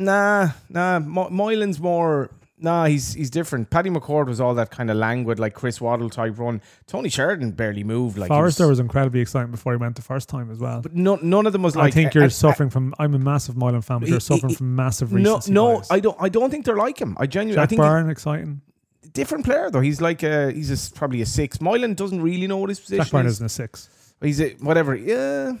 Nah, nah. Mo- Moylan's more. Nah, he's he's different. Paddy McCourt was all that kind of languid, like Chris Waddle type run. Tony Sheridan barely moved. Like Forrester was, was incredibly exciting before he went the first time as well. but no, none of them was like. I think you're suffering from. I'm a massive Moylan fan, but He- you're suffering he- from massive No, no, bias. I don't. I don't think they're like him. I genuinely. I Jack think Byrne, exciting. different player though. He's like a. He's a, probably a six. Moylan doesn't really know what his position Jack Byrne is. isn't a six. He's a whatever. Yeah,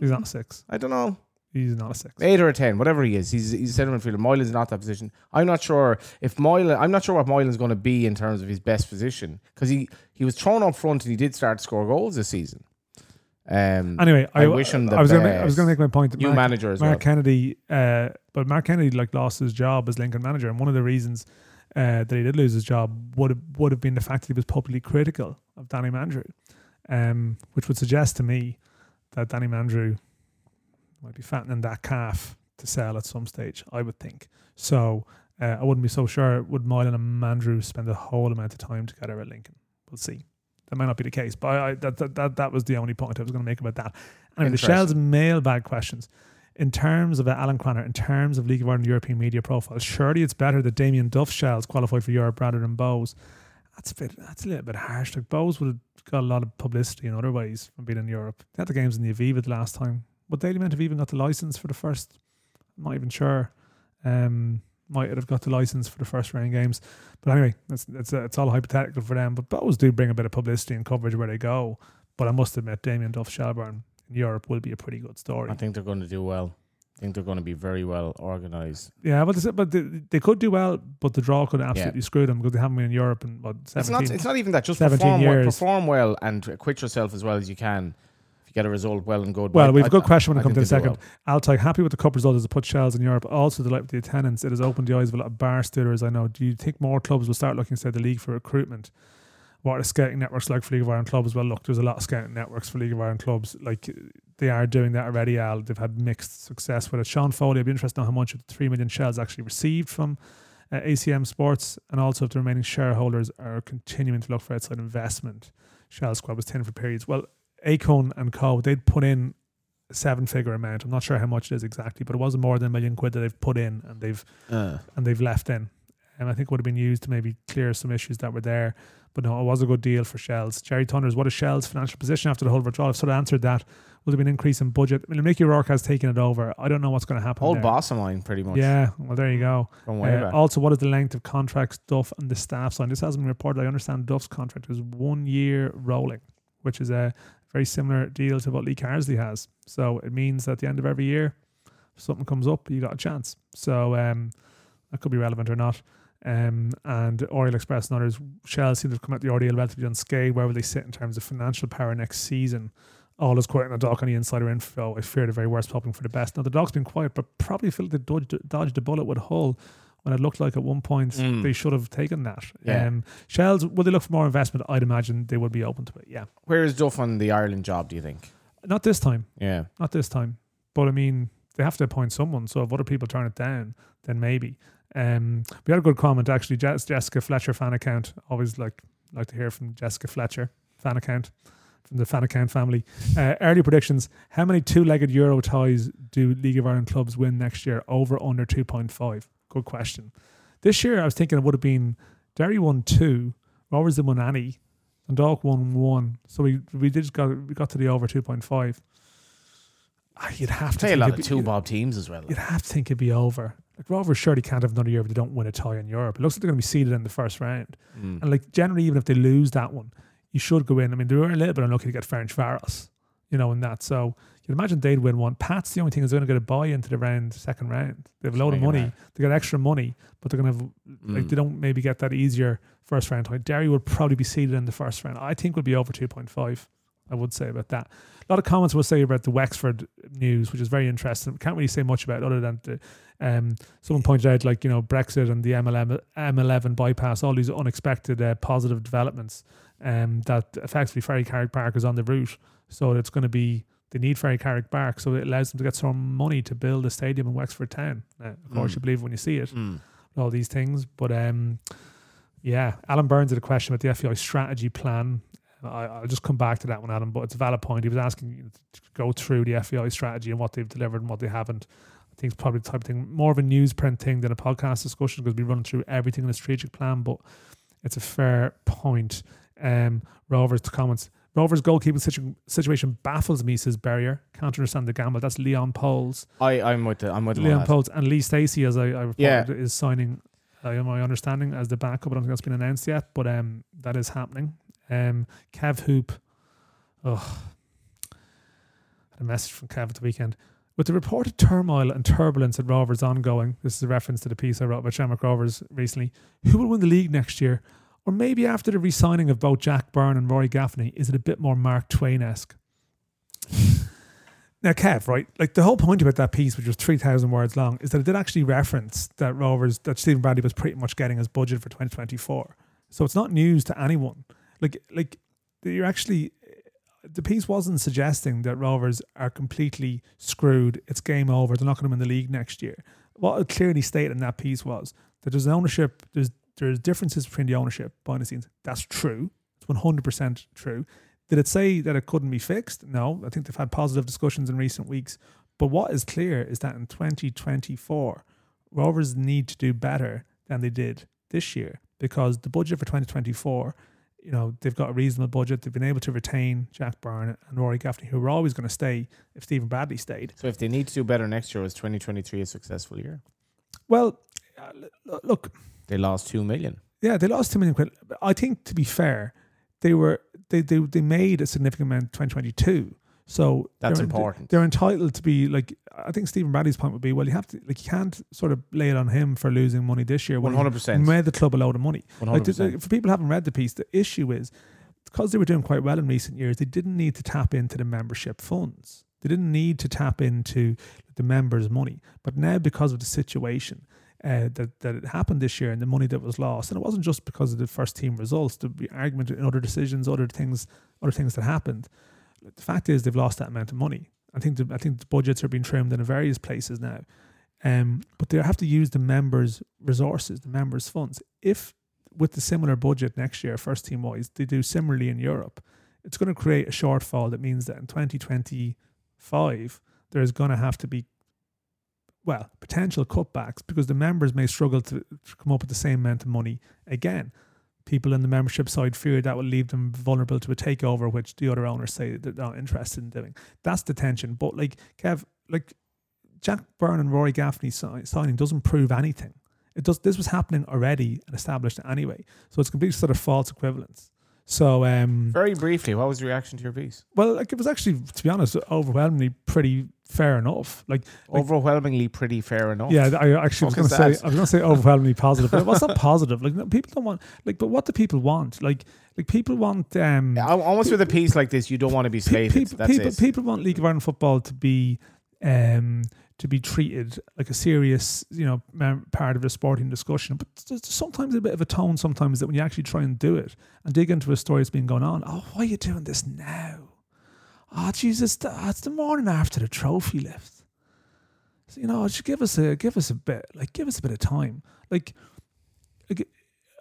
He's not a six. I don't know. He's not a six. Eight or a ten, whatever he is. He's he's a centre midfielder. Moylan's not that position. I'm not sure if Moylan. I'm not sure what Moylan's going to be in terms of his best position because he he was thrown up front and he did start to score goals this season. Um, Anyway, I I, wish him the I was gonna, I was going to make my point. that new Mark, manager as Mark well. Kennedy, uh, but Mark Kennedy like lost his job as Lincoln manager, and one of the reasons uh, that he did lose his job would have would have been the fact that he was publicly critical of Danny Mandroiu, um, which would suggest to me that Danny Mandroiu might be fattening that calf to sell at some stage. I would think so. Uh, I wouldn't be so sure. Would Moylan and Mandroiu spend a whole amount of time together at Lincoln? We'll see. That might not be the case, but I, I, that, that that that was the only point I was going to make about that. Anyway, the Shels' mailbag questions. In terms of uh, Alan Cranner, in terms of League of Ireland European media profile, surely it's better that Damien Duff Shels qualified for Europe rather than Bohs. That's a bit. That's a little bit harsh. Like Bohs would have got a lot of publicity in other ways from being in Europe. They had the games in the Aviva the last time. Would Dalymount have even got the license for the first? I'm not even sure. Um, might have got the license for the first round games. But anyway, it's it's, uh, it's all hypothetical for them. But Bohs do bring a bit of publicity and coverage where they go. But I must admit, Damien Duff Shelbourne in Europe will be a pretty good story. I think they're going to do well. I think they're going to be very well organised. Yeah, but they, but they, they could do well, but the draw could absolutely screw them because they haven't been in Europe in what It's not. It's not even that. Just 17 perform years. perform well and acquit yourself as well as you can. Get a result, well and good. well, I- we've a I- good question when it comes to the think they do second. Altai, happy with the cup result as it put Shels in Europe. Also, delight with the attendance. It has opened the eyes of a lot of bar I know. Do you think more clubs will start looking inside the league for recruitment? What are the scouting networks like for League of Ireland clubs? Well, look, there's a lot of scouting networks for League of Ireland clubs. Like they are doing that already, Al. They've had mixed success with it. Sean Foley, I'd be interested to know how much of the 3 million Shels actually received from uh, ACM Sports and also if the remaining shareholders are continuing to look for outside investment. Shell Squad was 10 for periods. Well, Acun and Co, they'd put in a seven figure amount. I'm not sure how much it is exactly, but it wasn't more than a million quid that they've put in and they've well. and they've left in. And I think it would have been used to maybe clear some issues that were there. But no, it was a good deal for Shels. Jerry Thunders, what is Shels' financial position after the whole withdrawal? I've sort of answered that. Will there be an increase in budget? I mean, Mickey Rourke has taken it over. I don't know what's going to happen. Whole there. boss of mine, pretty much. Yeah, well, there you go. From way Uh, back. also, what is the length of contracts Duff and the staff signed? This hasn't been reported. I understand Duff's contract is one year rolling, which is a very similar deal to what Lee Carsley has. So it means that at the end of every year, if something comes up, you got a chance. So um, that could be relevant or not. Um, and Oriel Express and others, Shels seem to have come out the ordeal relatively unscathed. Where will they sit in terms of financial power next season? All is quiet in the dock on the insider info. I fear the very worst, hoping for the best. Now, the dog's been quiet, but probably feel they dodged, dodged a bullet with Hull when it looked like at one point Mm. they should have taken that. Yeah. Um, Shels, will they look for more investment? I'd imagine they would be open to it. Yeah. Where is Duff on the Ireland job? Do you think? Not this time. Yeah. Not this time. But I mean, they have to appoint someone. So if other people turn it down, then maybe. Um, we had a good comment actually. Jess, Jessica Fletcher fan account. Always like like to hear from Jessica Fletcher fan account from the fan account family. Uh, early predictions: How many two-legged Euro ties do League of Ireland clubs win next year? Over under two point five. Good question. This year, I was thinking it would have been Derry won two, Rovers did won any, and Dog won one. So we we did just got we got to the over two point five. Ah, You'd have to Play a lot of be- two bob teams as well. You'd have to think it'd be over. Like Rovers surely can't have another year if they don't win a tie in Europe. It looks like they're going to be seeded in the first round. Mm. And like generally, even if they lose that one, you should go in. I mean, they were a little bit unlucky to get Ferencváros, you know, in that. So you'd imagine they'd win one. Pat's the only thing is they're going to get a buy into the round, second round. They have a load of money. round. They got extra money, but they're going to have like Mm. they don't maybe get that easier first round tie. Derry would probably be seeded in the first round. I think would be over two point five. I would say about that. A lot of comments will say about the Wexford news, which is very interesting. Can't really say much about it other than the, um, someone pointed out like you know Brexit and the MLM, M11 bypass, all these unexpected uh, positive developments um, that effectively Ferrycarrig Park is on the route. So it's going to be they need Ferrycarrig Park, so it allows them to get some money to build a stadium in Wexford Town. Now, of course, Mm. you believe when you see it Mm. all these things. But um, yeah, Alan Burns had a question about the FAI strategy plan. I, I'll just come back to that one, Adam. But it's a valid point. He was asking you to go through the FAI strategy and what they've delivered and what they haven't. I think it's probably the type of thing, more of a newsprint thing than a podcast discussion because we run through everything in the strategic plan. But it's a fair point. Um, Rovers comments. Rovers goalkeeping situ- situation baffles me, says Barrier. Can't understand the gamble. That's Leon Pohls. I, I'm with the, I'm with Leon Pohls and Lee Steacy, as I, I reported, Yeah. is signing. Uh, my understanding as the backup. I don't think that's been announced yet, but um, that is happening. Um, Kev Hoop. Oh, had a message from Kev at the weekend. With the reported turmoil and turbulence at Rovers ongoing, this is a reference to the piece I wrote about Shamrock Rovers recently. Who will win the league next year? Or maybe after the re-signing of both Jack Byrne and Rory Gaffney, is it a bit more Mark Twain-esque? Now, Kev, right? Like the whole point about that piece, which was three thousand words long, is that it did actually reference that Rovers that Stephen Bradley was pretty much getting his budget for twenty twenty four. So it's not news to anyone. Like, like you're actually the piece wasn't suggesting that Rovers are completely screwed. It's game over. They're not going to win the league next year. What it clearly stated in that piece was that there's ownership. There's there's differences between the ownership behind the scenes. That's true. It's one hundred percent true. Did it say that it couldn't be fixed? No. I think they've had positive discussions in recent weeks. But what is clear is that in 2024, Rovers need to do better than they did this year because the budget for 2024, you know, they've got a reasonable budget. They've been able to retain Jack Byrne and Rory Gaffney, who were always going to stay if Stephen Bradley stayed. So if they need to do better next year, was 2023 a successful year? Well, uh, look, They lost two million. Yeah, they lost two million quid. But I think to be fair, they were they they, they made a significant amount in 2022. So That's they're- important. They're entitled to be like I think Stephen Bradley's point would be well you have to like you can't sort of lay it on him for losing money this year 100%. made the club a load of money. Like, 100%. for people who haven't read the piece, the issue is because they were doing quite well in recent years, they didn't need to tap into the membership funds. They didn't need to tap into the members' money. But now, because of the situation uh, that that it happened this year and the money that was lost, and it wasn't just because of the first team results, the argument and other decisions, other things, other things that happened. The fact is, they've lost that amount of money. I think the, I think the budgets are being trimmed in various places now. Um, but they have to use the members' resources, the members' funds. If with the similar budget next year, first team wise, they do similarly in Europe, it's going to create a shortfall that means that in 2025, there's going to have to be, well, potential cutbacks because the members may struggle to, to come up with the same amount of money again. People in the membership side fear that will leave them vulnerable to a takeover, which the other owners say they're not interested in doing. That's the tension. But like Kev, like Jack Byrne and Rory Gaffney signing doesn't prove anything. It does. This was happening already and established anyway. So it's complete sort of false equivalence. So um, Very briefly, what was the reaction to your piece? well, like it was actually, to be honest, overwhelmingly pretty fair enough. Like, like Overwhelmingly pretty fair enough. yeah, I actually was going to say? I was going to say overwhelmingly positive, but it was not <laughs> positive. Like no, people don't want like, but what do people want? Like, like people want um, Yeah, al- almost with a piece like this, you don't want to be pe- slated. people, That's people, people want League of Ireland football to be um to be treated like a serious, you know, part of the sporting discussion. But sometimes a bit of a tone. Sometimes that when you actually try and do it and dig into a story that's been going on. Oh, why are you doing this now? Oh, Jesus, th- it's the morning after the trophy lift. So, you know, just give us a give us a bit, like give us a bit of time. Like, like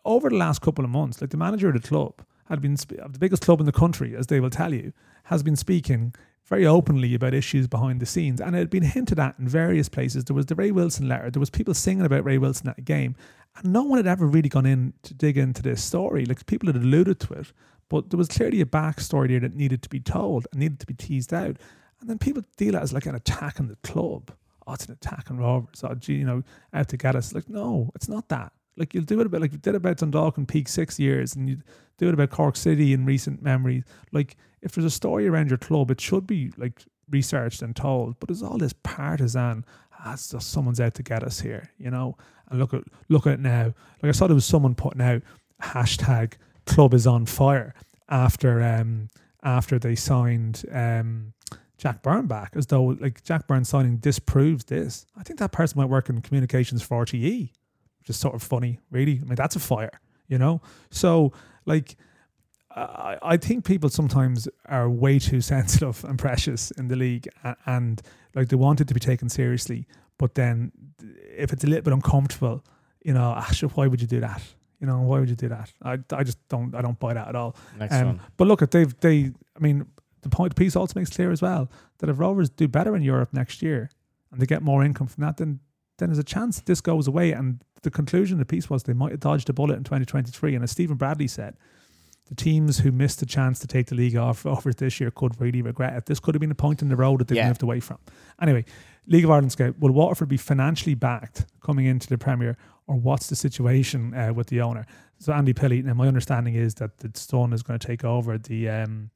over the last couple of months, like the manager of the club had been the biggest club in the country, as they will tell you, has been speaking very openly about issues behind the scenes, and it had been hinted at in various places. There was the Ray Wilson letter. There was people singing about Ray Wilson at a game, and no one had ever really gone in to dig into this story. Like people had alluded to it, but there was clearly a backstory there that needed to be told and needed to be teased out. And then people deal it as like an attack on the club. Oh, it's an attack on Rovers. Oh, gee, you know, out to get us. Like, no, it's not that. Like you'll do it about like you did about Dundalk and peak six years, and you do it about Cork City in recent memory. Like if there's a story around your club, it should be like researched and told. But there's all this partisan. Ah, just someone's out to get us here, you know. And look at look at it now. Like I saw there was someone putting out hashtag club is on fire after um after they signed um Jack Byrne back, as though like Jack Byrne signing disproves this. I think that person might work in communications for RTE, is sort of funny, really. I mean, that's a fire, you know. So like I, I think people sometimes are way too <laughs> sensitive and precious in the league, and, and like they want it to be taken seriously. But then, if it's a little bit uncomfortable, you know, actually, why would you do that? You know, why would you do that? I, I just don't I don't buy that at all. Next um, one. But look, at they've they I mean the point the piece also makes clear as well that if Rovers do better in Europe next year and they get more income from that, then then there's a chance this goes away. And the conclusion of the piece was they might have dodged a bullet in 2023. And as Stephen Bradley said, the teams who missed the chance to take the league off <laughs> over this year could really regret it. This could have been a point in the road that they yeah. moved away from. Anyway, League of Ireland Scout, will Waterford be financially backed coming into the Premier, or what's the situation uh, with the owner? So Andy Pilley, now my understanding is that the son is going to take over the. Um,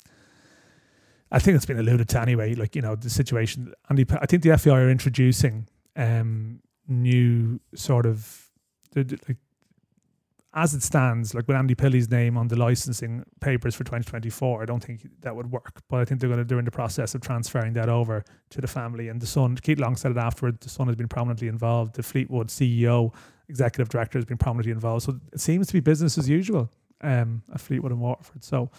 I think it's been alluded to anyway. Like you know the situation. Andy, I think the FAI are introducing um, new sort of like as it stands, like with Andy Pilley's name on the licensing papers for 2024, I don't think that would work. But I think they're going to do in the process of transferring that over to the family. And the son, Keith Long said it afterward, the son has been prominently involved. The Fleetwood CEO, executive director, has been prominently involved. So it seems to be business as usual um, at Fleetwood and Waterford. So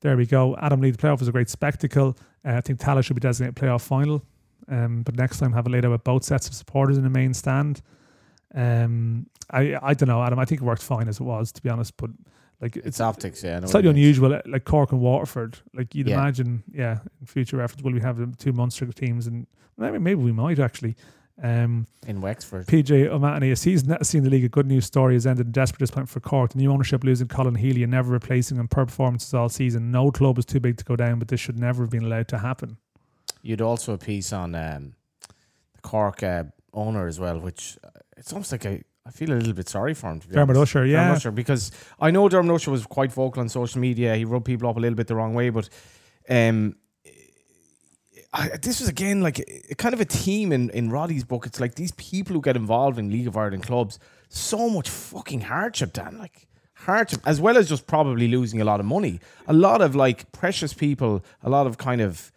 there we go. Adam Lee, the playoff was a great spectacle. Uh, I think Tallaght should be designated playoff final. Um, but next time, have it laid out with both sets of supporters in the main stand. Um, I I don't know, Adam. I think it worked fine as it was, to be honest. But like it's, it's optics, yeah. It's slightly unusual, like Cork and Waterford. Like you'd yeah. imagine, yeah. In future reference, will we have two Munster teams? And maybe, maybe we might actually. Um, in Wexford. PJ O'Mahony, a season seen the league a good news story has ended in desperate disappointment for Cork. The new ownership losing Colin Healy and never replacing him per performances all season. No club is too big to go down, but this should never have been allowed to happen. You'd also a piece on um, the Cork uh, owner as well, which uh, it's almost like a I feel a little bit sorry for him. To be Dermot honest. Usher, yeah, Dermot Usher, because I know Dermot Usher was quite vocal on social media. He rubbed people up a little bit the wrong way, but um, I, this was again like a, kind of a theme in in Roddy's book. It's like these people who get involved in League of Ireland clubs, so much fucking hardship, Dan. Like hardship, as well as just probably losing a lot of money. A lot of like precious people, a lot of kind of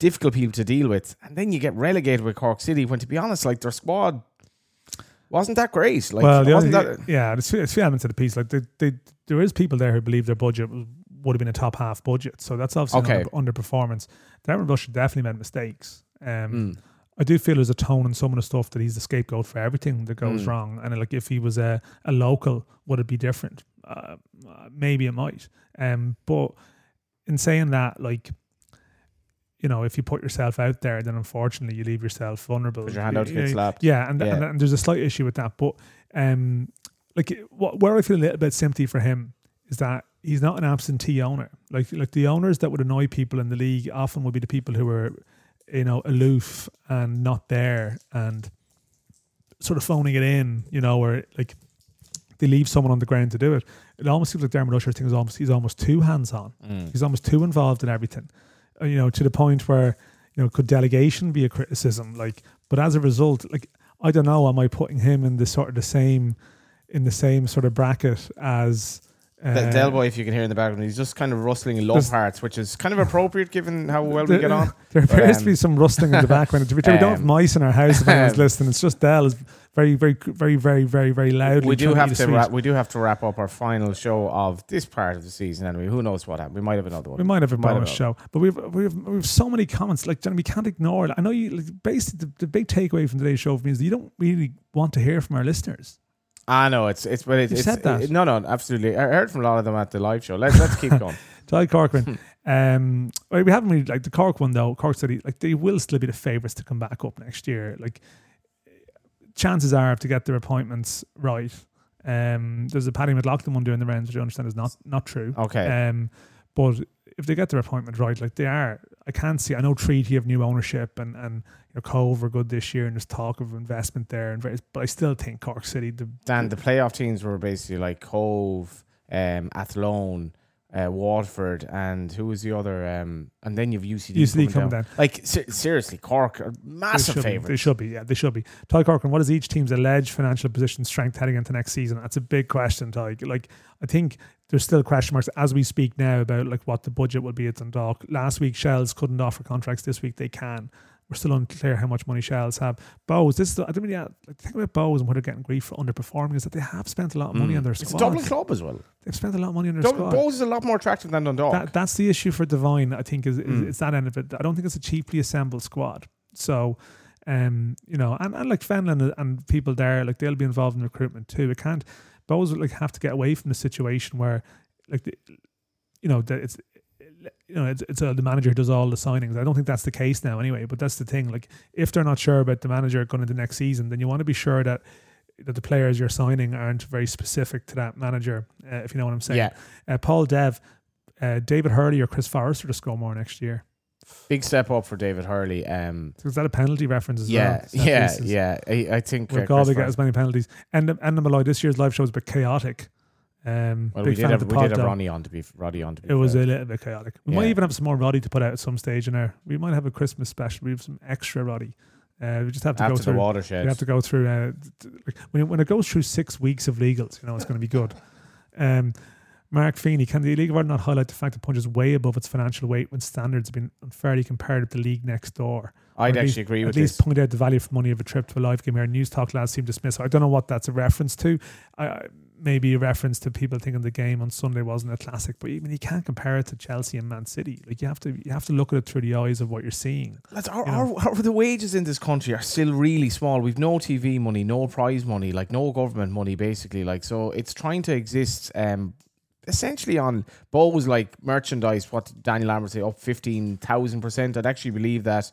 difficult people to deal with, and then you get relegated with Cork City. When to be honest, like their squad wasn't that great. Like, well, wasn't that yeah, it's, it's few elements of the piece. Like, they, they, there is people there who believe their budget would have been a top half budget, so that's obviously okay. under, underperformance. Darren Rush definitely made mistakes. Um, mm. I do feel there's a tone in some of the stuff that he's the scapegoat for everything that goes mm. wrong. And like if he was a, a local, would it be different? Uh, maybe it might. Um, but in saying that, like you know, if you put yourself out there, then unfortunately you leave yourself vulnerable. Put your hand out to get slapped. Yeah, and, yeah. And, and, there's a slight issue with that. But um, like what, where I feel a little bit sympathy for him is that he's not an absentee owner. Like like the owners that would annoy people in the league often would be the people who are, you know, aloof and not there and sort of phoning it in. You know, or like they leave someone on the ground to do it. It almost seems like Dermot Usher thing is almost he's almost too hands on. Mm. He's almost too involved in everything. Uh, you know, to the point where, you know, could delegation be a criticism? Like, but as a result, like, I don't know, am I putting him in the sort of the same, in the same sort of bracket as, The, Uh, Del Boy, if you can hear in the background, he's just kind of rustling love hearts, which is kind of appropriate given how well we get on. <laughs> There But, appears to um, be some rustling in the background. To be fair, we don't have um, <laughs> mice in our house if anyone's um, <laughs> listening. It's just Del is very, very, very, very, very, very loudly. We do have to wrap, we do have to wrap up our final show of this part of the season. Anyway, who knows what happened? We might have another one. We might have a Might bonus another. show, but we've we've we've so many comments. Like, Johnny, we can't ignore it. I know you. Like, basically, the, the big takeaway from today's show for me is that you don't really want to hear from our listeners. I know it's it's but it, You it's said that. it- no no absolutely. I heard from a lot of them at the live show. Let's let's keep going. <laughs> Ty Corcoran. um, well, we haven't really like the Cork one though. Cork City, like they will still be the favourites to come back up next year. Like chances are, to get their appointments right, um, there's a Paddy McLaughlin one doing the rounds, which I understand is not not true. Okay. Um, but if they get their appointment right, like they are, I can't see. I know Treaty have new ownership and and know Cobh are good this year, and there's talk of investment there, and various, but I still think Cork City. The, Dan, the playoff teams were basically like Cobh, um, Athlone, uh, Waterford, and who was the other? Um, and then you've UCD, UCD coming, coming down. down. Like se- seriously, Cork are They massive should, be, they should be, yeah, they should be. Ty Corcoran, what is each team's alleged financial position strength heading into next season? That's a big question, Ty. Like, I think there's still question marks as we speak now about like what the budget will be at Dundalk. Last week, Shels couldn't offer contracts. This week, they can. We're still unclear how much money Shels have. Bohs, this is the, I don't really like, the thing about Bohs and what they're getting grief for underperforming is that they have spent a lot of money on their Mm. It's a. Dublin club as well. They've spent a lot of money on their Dublin, squad. Bohs is a lot more attractive than Dundalk. That, that's the issue for Devine, I think, is, is Mm. it's that end of it. I don't think it's a cheaply assembled squad. So, um, you know, and, and like Fenlon and, and people there, like they'll be involved in recruitment too. It can't, Bohs like have to get away from the situation where, like, the, you know, that it's, you know, it's, it's uh, the manager who does all the signings. I don't think that's the case now anyway, but that's the thing. Like, if they're not sure about the manager going into next season, then you want to be sure that that the players you're signing aren't very specific to that manager, uh, if you know what I'm saying. yeah, Uh, Paul Dev, uh, David Hurley or Chris Forrester to score more next year. big step up for David Hurley. Um, Is that a penalty reference as yeah, well? Set yeah, yeah. I, I think Will uh, Galway Chris get as many penalties? And and the Malloy, this year's live show was a bit chaotic. Um, Well, we did have the we did have though. Ronnie on to be Roddy on to be. It was a little bit chaotic. We might even have some more Roddy to put out at some stage in there. We might have a Christmas special. We have some extra Roddy. Uh, we just have to after go the through. watershed. We have to go through. Uh, th- th- like, when, it, when it goes through six weeks of legals, you know, it's going to be good. <laughs> Um, Mark Feeney, can the League of Ireland not highlight the fact that Punch is way above its financial weight when standards have been unfairly compared with the league next door? I'd actually least- agree with At least this. point out the value for money of a trip to a live game here. Newstalk lads seem dismissive. I don't know what that's a reference to. I, I- maybe a reference to people thinking the game on Sunday wasn't a classic, but I mean, you can't compare it to Chelsea and Man City. Like you have to, you have to look at it through the eyes of what you're seeing. Lads, our, you know. our, our, the wages in this country are still really small. We've no TV money, no prize money, like no government money, basically. Like so, it's trying to exist. Um, essentially on Bohs like merchandise. What Daniel Lambert say up fifteen thousand percent. I'd actually believe that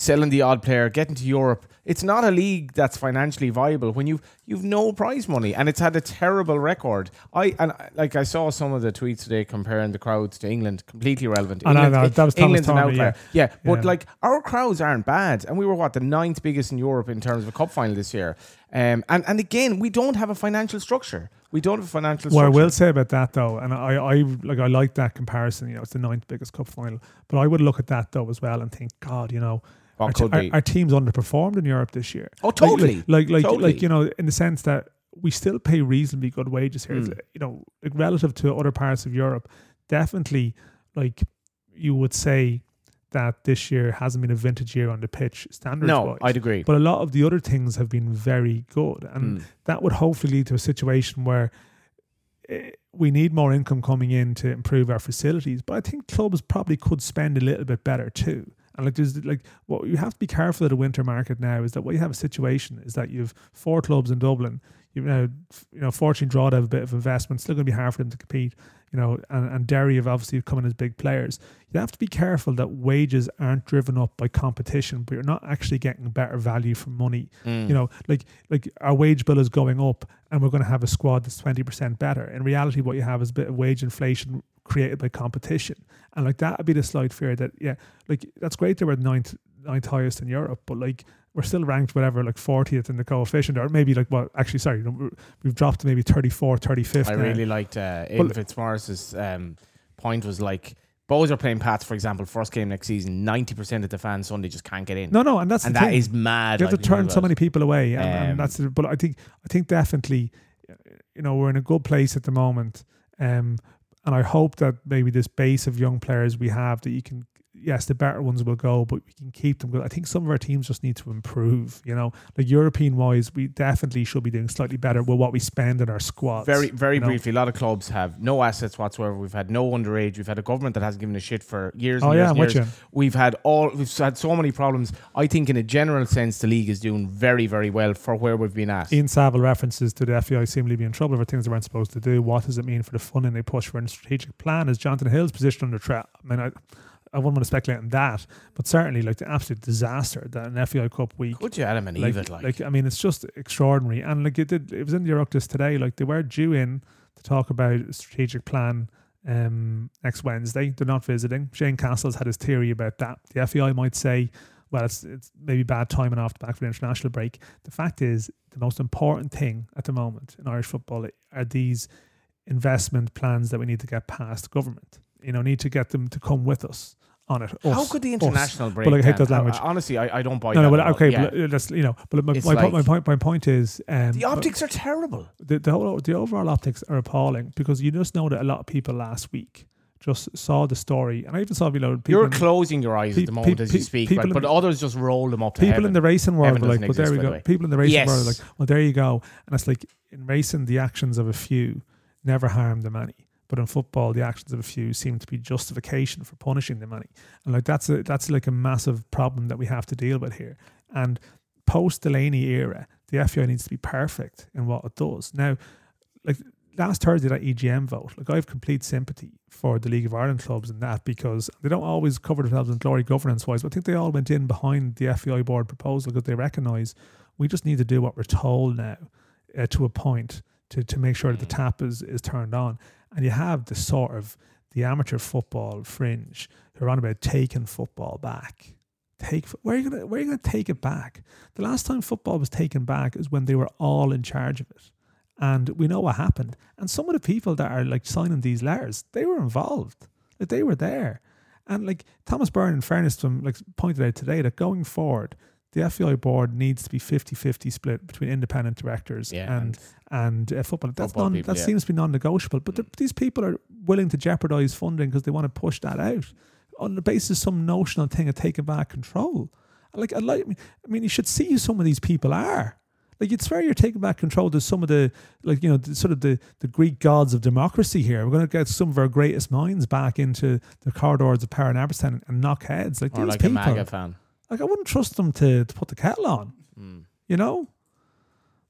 selling the odd player, getting to Europe. It's not a league that's financially viable when you've you've no prize money and it's had a terrible record. I and like I saw some of the tweets today comparing the crowds to England, completely irrelevant. I know, that was Thomas England's an outlier. Yeah, but Yeah. like our crowds aren't bad, and we were what the ninth biggest in Europe in terms of a cup final this year. Um, and and again, we don't have a financial structure. We don't have a financial. What I will say about that though, and I, I like I like that comparison. You know, it's the ninth biggest cup final, but I would look at that though as well and think, God, you know, What our, could our, be? our team's underperformed in Europe this year. Oh, totally. Like, like, like, Totally. like, you know, in the sense that we still pay reasonably good wages here. Mm. You know, like relative to other parts of Europe, definitely, like you would say that this year hasn't been a vintage year on the pitch standards. no, wise. I'd agree. But a lot of the other things have been very good, and Mm. that would hopefully lead to a situation where eh, we need more income coming in to improve our facilities. But I think clubs probably could spend a little bit better too. And like there's like what you have to be careful of the winter market now is that what you have a situation is that you've four clubs in Dublin. You've now you know fortunately Drogheda have a bit of investment, still going to be hard for them to compete. You know, and, and Derry have obviously come in as big players. You have to be careful that wages aren't driven up by competition, but you're not actually getting better value for money Mm. you know like like our wage bill is going up and we're going to have a squad that's 20% better in reality what you have is a bit of wage inflation created by competition and like that would be the slight fear that yeah like that's great that were ninth ninth highest in europe but like we're still ranked whatever like 40th in the coefficient or maybe like well actually sorry we've dropped to maybe 34 35th I now. really liked uh, Aidan Fitzmaurice's um, point was like Bohs are playing Pats, for example, first game next season. Ninety percent of the fans Sunday just can't get in, no no and that's and that thing. is mad. you have like, to turn so many people away, and, Um, and that's the, but I think I think definitely, you know, we're in a good place at the moment. Um, and I hope that maybe this base of young players we have that you can yes, the better ones will go, but we can keep them. I think some of our teams just need to improve. You know, like European wise, we definitely should be doing slightly better with what we spend in our squads. Very, very you know? briefly, a lot of clubs have no assets whatsoever. We've had no underage. We've had a government that hasn't given a shit for years. Oh and yeah, years I'm and years. We've had all. We've had so many problems. I think, in a general sense, the league is doing very, very well for where we've been at. Ian Saville references to the FAI seemingly be in trouble for things they weren't supposed to do. What does it mean for the funding they push for a strategic plan? Is Jonathan Hill's position under threat? I mean, I, I wouldn't want to speculate on that, but certainly like the absolute disaster that an FAI Cup week. Could you Adam and like, it? Like, I mean, it's just extraordinary. And like it did, it was in the Oireachtas today. Like they were due in to talk about a strategic plan um, next Wednesday. They're not visiting. Shane Cassells had his theory about that. The FAI might say, well, it's it's maybe bad timing off the back of the international break. The fact is, the most important thing at the moment in Irish football are these investment plans that we need to get past government. You know, need to get them to come with us on it. how could the us. international break? But like, I hate that language. I- honestly, I, I don't buy No, that. no, but okay, Yeah. but that's you know, but my, my, po- my point, my point is, um, the optics are terrible. the the, whole, the overall optics are appalling because you just know that a lot of people last week just saw the story, and I even saw you know people You're closing your eyes pe- at the moment pe- as you speak, right? but the- others just roll them up people heaven. in the racing world like, well, there we go. People in the racing Yes. world are like, well, there you go, and it's like in racing, the actions of a few never harm the many. But in football, the actions of a few seem to be justification for punishing the many, and like that's a that's like a massive problem that we have to deal with here. And post Delaney era, the FAI needs to be perfect in what it does. Now, like last Thursday, that EGM vote, like I have complete sympathy for the League of Ireland clubs in that because they don't always cover themselves in glory governance wise, but I think they all went in behind the FAI board proposal because they recognise we just need to do what we're told now uh, to a point to, to make sure that the tap is, is turned on. And you have the sort of the amateur football fringe who are on about taking football back. Take where are you gonna where are you gonna take it back? The last time football was taken back is when they were all in charge of it. And we know what happened. And some of the people that are like signing these letters, they were involved. Like they were there. And like Thomas Byrne, in fairness to him, like pointed out today that going forward, the FAI board needs to be 50-50 split between independent directors Yeah, and and uh, football. That's Football non, people, that yeah. seems to be non-negotiable. But the- these people are willing to jeopardize funding because they want to push that out on the basis of some notional thing of taking back control. Like I like, I mean, you should see who some of these people are. Like it's where you're taking back control to some of the like you know the, sort of the the Greek gods of democracy here. We're going to get some of our greatest minds back into the corridors of power in Abbottstown and knock heads. Like or these like a people, MAGA fan. Like I wouldn't trust them to, to put the kettle on. Mm. You know,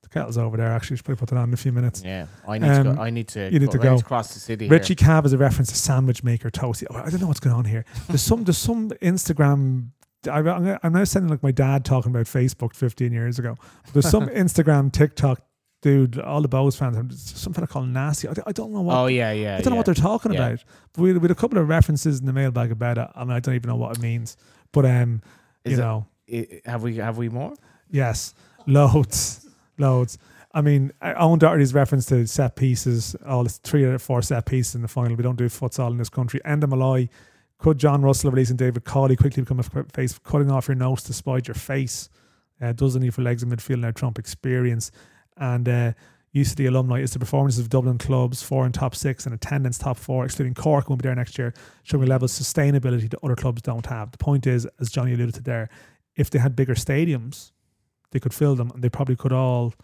the kettle's over there. Actually, should probably put it on in a few minutes. Yeah, I need to. Um, Go, I need to. you need to go. across the city. Richie here. Cab is a reference to sandwich maker toasty. Oh, I don't know what's going on here. There's some there's some Instagram. I, I'm now sending like my dad talking about Facebook 15 years ago. There's some <laughs> Instagram TikTok dude. All the Bohs fans. Some fella called nasty. I, don't- I don't know what. Oh yeah, yeah. I don't know what they're talking Yeah. about. But we, we had a couple of references in the mailbag about it. I mean, I don't even know what it means. But um, Is you it- know, I- have we? Have we more? Yes, loads, loads. I mean, I- Owen Doherty's reference to set pieces, all it's three of four set pieces in the final. We don't do futsal in this country. Enda Malloy, could John Russell releasing David Cawley quickly become a face cutting off your nose to spite your face? Uh, does the need for legs in midfield now Trump experience? And uh, UCD alumni is the performances of Dublin clubs, four in top six and attendance top four, excluding Cork, won't be there next year, showing a level of sustainability that other clubs don't have. The point is, as Johnny alluded to there, if they had bigger stadiums, they could fill them and they probably could all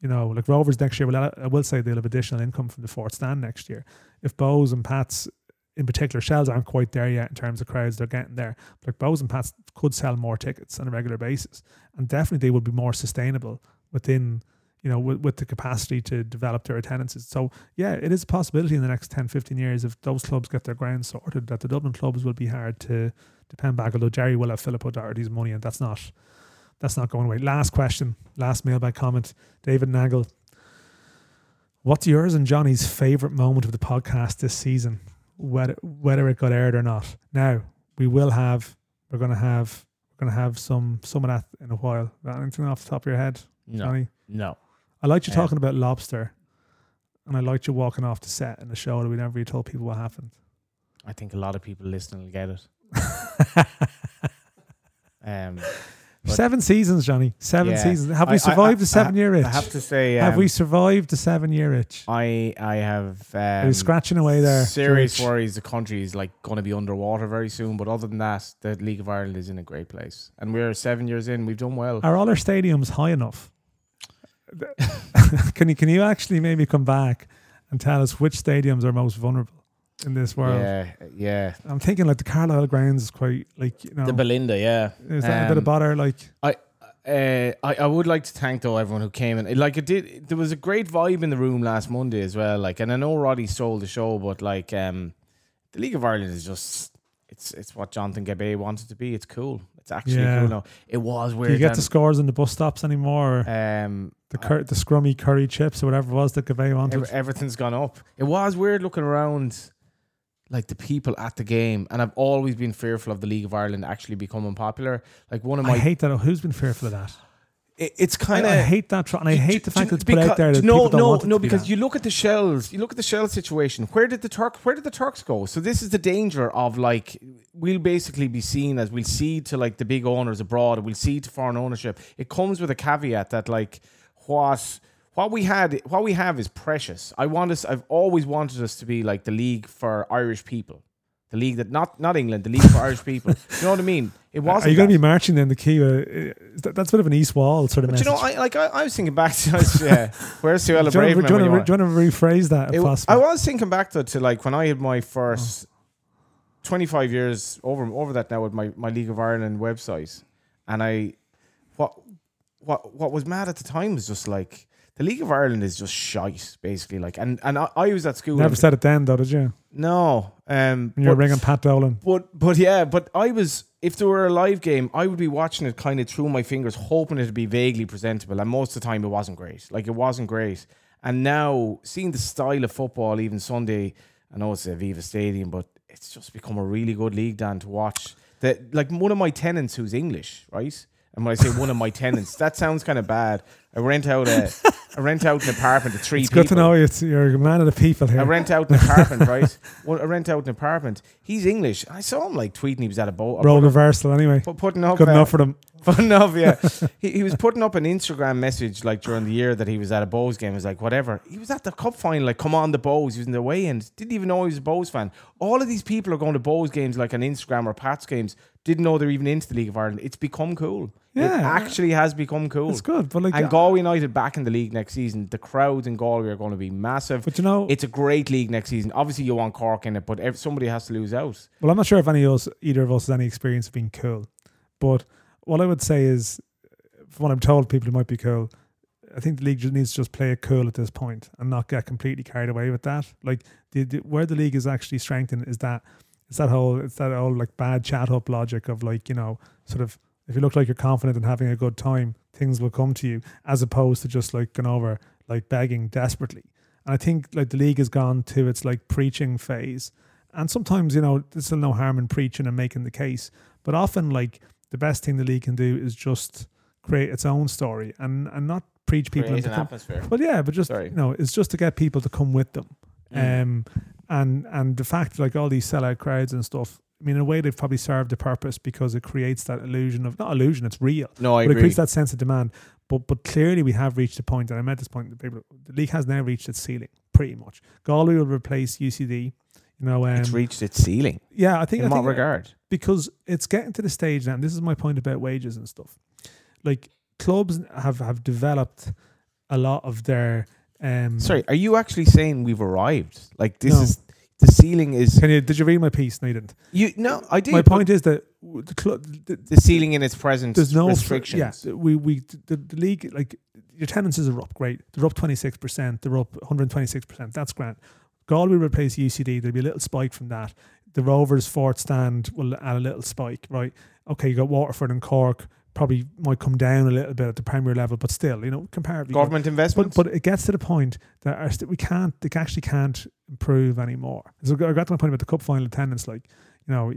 you know like rovers next year will i will say they'll have additional income from the fourth stand next year if Bohs and pats in particular Shels aren't quite there yet in terms of crowds they're getting there but like Bohs and pats could sell more tickets on a regular basis and definitely they would be more sustainable within you know with, with the capacity to develop their attendances so yeah it is a possibility in the next 10 15 years if those clubs get their ground sorted that the dublin clubs will be hard to depend back although Derry will have philip o'doherty's money and that's not that's not going away. Last question, last mailbag comment. David Nagel. What's yours and Johnny's favourite moment of the podcast this season? Whether whether it got aired or not. Now, we will have we're gonna have we're gonna have some some of that in a while. Anything off the top of your head, No, Johnny? no. I liked you Yeah. talking about lobster. And I liked you walking off the set in the show that we never really told people what happened. I think a lot of people listening will get it. <laughs> Um, Seven seasons, Johnny. Seven Yeah. seasons. Have I- we survived I- the seven year itch? I have to say, have um, we survived the seven year itch? I I have Are um, scratching away there? serious George? worries. The country is like going to be underwater very soon. But other than that, the League of Ireland is in a great place, and we're seven years in. We've done well. Are all our stadiums high enough? <laughs> can you can you actually maybe come back and tell us which stadiums are most vulnerable in this world? Yeah, yeah. I'm thinking like the Carlisle grounds is quite like you know The Belinda, yeah. is that a bit of Um, bother? Like Uh, I, I would like to thank though everyone who came in. Like it did, there was a great vibe in the room last Monday as well. Like, and I know Roddy stole the show, but like, um, the League of Ireland is just it's it's what Jonathan Gabay wanted to be. It's cool. It's actually Yeah. cool. No, it was weird. do you get then. the scores in the bus stops anymore? Um, the cur- the scrummy curry chips or whatever it was that Gavay wanted. Ev- everything's gone up. It was weird looking around, like the people at the game, and I've always been fearful of the League of Ireland actually becoming popular. Like one of I my, hate that. Who's been fearful of that? It, it's kind of I hate that, and I hate the fact that it's put because, out there that no, people don't no, want it no. be Because that. you look at the Shels, you look at the shell situation. Where did the Turk? Where did the Turks go? So this is the danger of like we'll basically be seen as we'll see to like the big owners abroad. We'll see to foreign ownership. It comes with a caveat that like what what we had, what we have is precious. I want us. I've always wanted us to be like the league for Irish people. The league that not not England, the league for Irish people. <laughs> You know what I mean? It wasn't. Are you going to be marching in the key? Uh, that's a bit of an East Wall sort of But you know, I like I, I was thinking back to <laughs> yeah, where's Suella do, Braverman do, you want to, do you want to rephrase that it, possible? I was thinking back to, to like when I had my first 25 years over over that now with my, my League of Ireland website. And I what what what was mad at the time was just like the League of Ireland is just shite, basically. Like and, and I, I was at school. Never said it then, though, did you? no. Um you were but- ringing Pat Dolan. but but yeah, but I was if there were a live game, I would be watching it kind of through my fingers, hoping it'd be vaguely presentable. And most of the time, it wasn't great. Like it wasn't great. And now seeing the style of football, even Sunday, I know it's Aviva Stadium, but it's just become a really good league, Dan, to watch. That like one of my tenants who's English, right? And when I say one of my <laughs> tenants, that sounds kind of bad. I rent out a I rent out an apartment to three It's people. good to know it's, you're a man of the people here. I rent out an apartment, right? Well, I rent out an apartment. He's English. I saw him like tweeting. He was at a boat. Role reversal, anyway. Put, putting up Good uh, enough for them. <laughs> Putting up, yeah. <laughs> he, he was putting up an Instagram message like during the year that he was at a Bohs game. He was like, whatever. He was at the cup final, like, come on, the Bohs. He was in the way and Didn't even know he was a Bohs fan. All of these people are going to Bohs games like on Instagram or Pat's games. Didn't know they're even into the League of Ireland. It's become cool. It Yeah. actually has become cool. It's good, but like, and Galway United back in the league next season. The crowds in Galway are going to be massive. but you know, It's a great league next season. Obviously, you want Cork in it, but if somebody has to lose out. well, I'm not sure if any of us, either of us, has any experience of being cool. But what I would say is, from what I'm told, people who might be cool. I think the league just needs to just play it cool at this point and not get completely carried away with that. Like the, the where the league is actually strengthened is that it's that whole it's that whole like bad chat up logic of like you know sort of if you look like you're confident and having a good time, things will come to you as opposed to just like going over like begging desperately. And I think like the league has gone to its like preaching phase, and sometimes you know there's still no harm in preaching and making the case, but often like the best thing the league can do is just create its own story and and not preach people Create into an com- atmosphere. well, yeah, but just Sorry. you know, it's just to get people to come with them. Mm. Um, and and the fact like all these sellout crowds and stuff. I mean, in a way, they've probably served a purpose because it creates that illusion of not illusion, it's real, No, I but it agree. creates that sense of demand. But but clearly, we have reached a point, and I'm at this point. The, people, the league has now reached its ceiling, pretty much. Galway will replace UCD. You know, um, it's reached its ceiling. yeah, I think In I what think, regard? because it's getting to the stage now. And this is my point about wages and stuff. Like clubs have have developed a lot of their. Um, Sorry, are you actually saying we've arrived? Like this No. is the ceiling is Can you? Did you read my piece? No, you didn't. you? No, I did. my point is that the club. The, the ceiling in its present there's no fr- restrictions. Yeah, we we the, the league like your tenancies are up. Great, they're up twenty six percent. They're up one hundred twenty six percent. That's grand. Galway replace UCD. There'll be a little spike from that. The Rovers fourth stand will add a little spike. Right. Okay, you got Waterford and Cork. Probably might come down a little bit at the Premier level, but still, you know, comparatively. Government investment. But but it gets to the point that st- we can't they actually can't improve anymore. So I got to my point about the cup final attendance. Like you know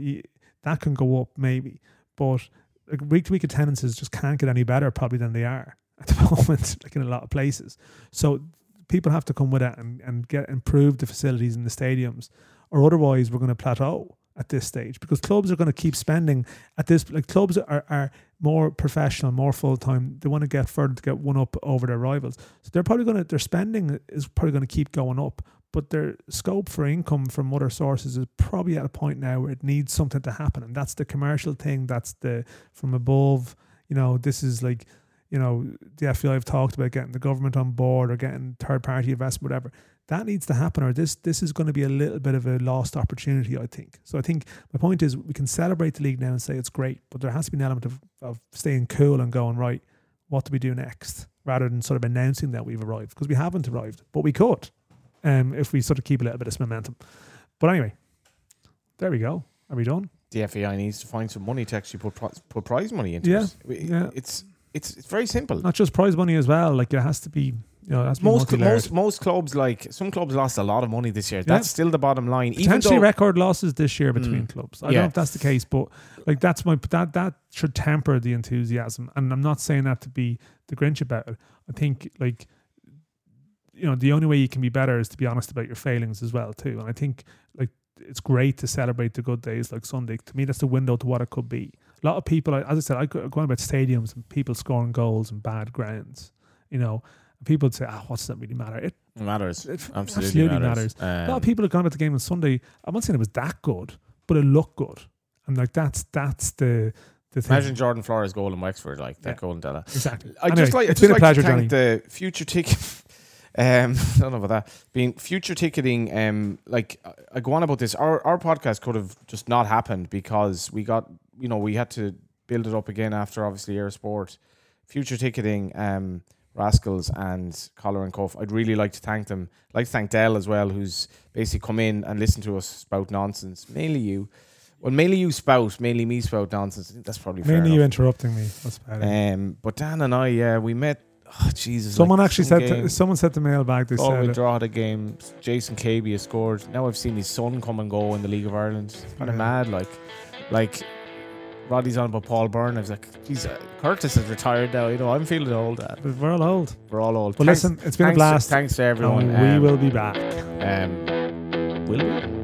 that can go up maybe, but like week to week attendances just can't get any better probably than they are at the <laughs> moment. Like in a lot of places, so people have to come with it and and get improve the facilities in the stadiums, or otherwise we're going to plateau at this stage because clubs are going to keep spending at this like clubs are, are more professional, more full time. They want to get further to get one up over their rivals. So they're probably going to their spending is probably going to keep going up, but their scope for income from other sources is probably at a point now where it needs something to happen, and that's the commercial thing. That's the from above. You know, this is like you know the FAI have talked about getting the government on board or getting third party investment, whatever that needs to happen or this this is going to be a little bit of a lost opportunity i think so i think my point is we can celebrate the league now and say it's great but there has to be an element of, of staying cool and going right what do we do next rather than sort of announcing that we've arrived because we haven't arrived but we could um, if we sort of keep a little bit of momentum but anyway there we go are we done the FAI needs to find some money to actually put put prize money into yeah, it. yeah. It's it's it's very simple. Not just prize money as well. Like it has to be you know, that's most most most clubs like some clubs lost a lot of money this year. That's still the bottom line. Potentially though, record losses this year between mm, clubs. I yeah. don't know if that's the case, but like that's my that that should temper the enthusiasm. And I'm not saying that to be the Grinch about it. I think like you know the only way you can be better is to be honest about your failings as well too. And I think like it's great to celebrate the good days like Sunday. To me, that's the window to what it could be. A lot of people, as I said, I go on about stadiums and people scoring goals and bad grounds. You know, people would say, "Ah, oh, what's that really matter?" It, it matters. It absolutely, absolutely matters. matters. Um, a lot of people have gone about the game on Sunday. I'm not saying it was that good, but it looked good, and like that's that's the. the thing. Imagine Jordan Flores' goal in Wexford, like that yeah. goal in Della. Exactly. I anyway, just like it's been like a pleasure, Johnny. the future ticket. <laughs> Um, <laughs> I don't know about that. Being future ticketing, um, like I go on about this. Our our podcast could have just not happened because we got, you know, we had to build it up again after obviously Air Sport. Future ticketing, um, Rascals and Collar and Cuff. I'd really like to thank them. I'd like to thank Dell as well, who's basically come in and listened to us spout nonsense. Mainly you. Well, mainly you spout, mainly me spout nonsense. That's probably mainly you interrupting me. That's bad. Um, but Dan and I, yeah, we met. Oh, Jesus! Someone like actually said. To, someone said the mailbag. They oh, said we draw the game. Jason Cabey has scored. Now I've seen his son come and go in the League of Ireland. It's kind of mad. Like, like Roddy's on about Paul Byrne. I was like, geez, uh, Curtis is retired now. You know, I'm feeling old. Dad. We're all old. We're all old. Well, thanks, listen, it's been a blast. thanks to everyone. we um, will be back. Um, will we?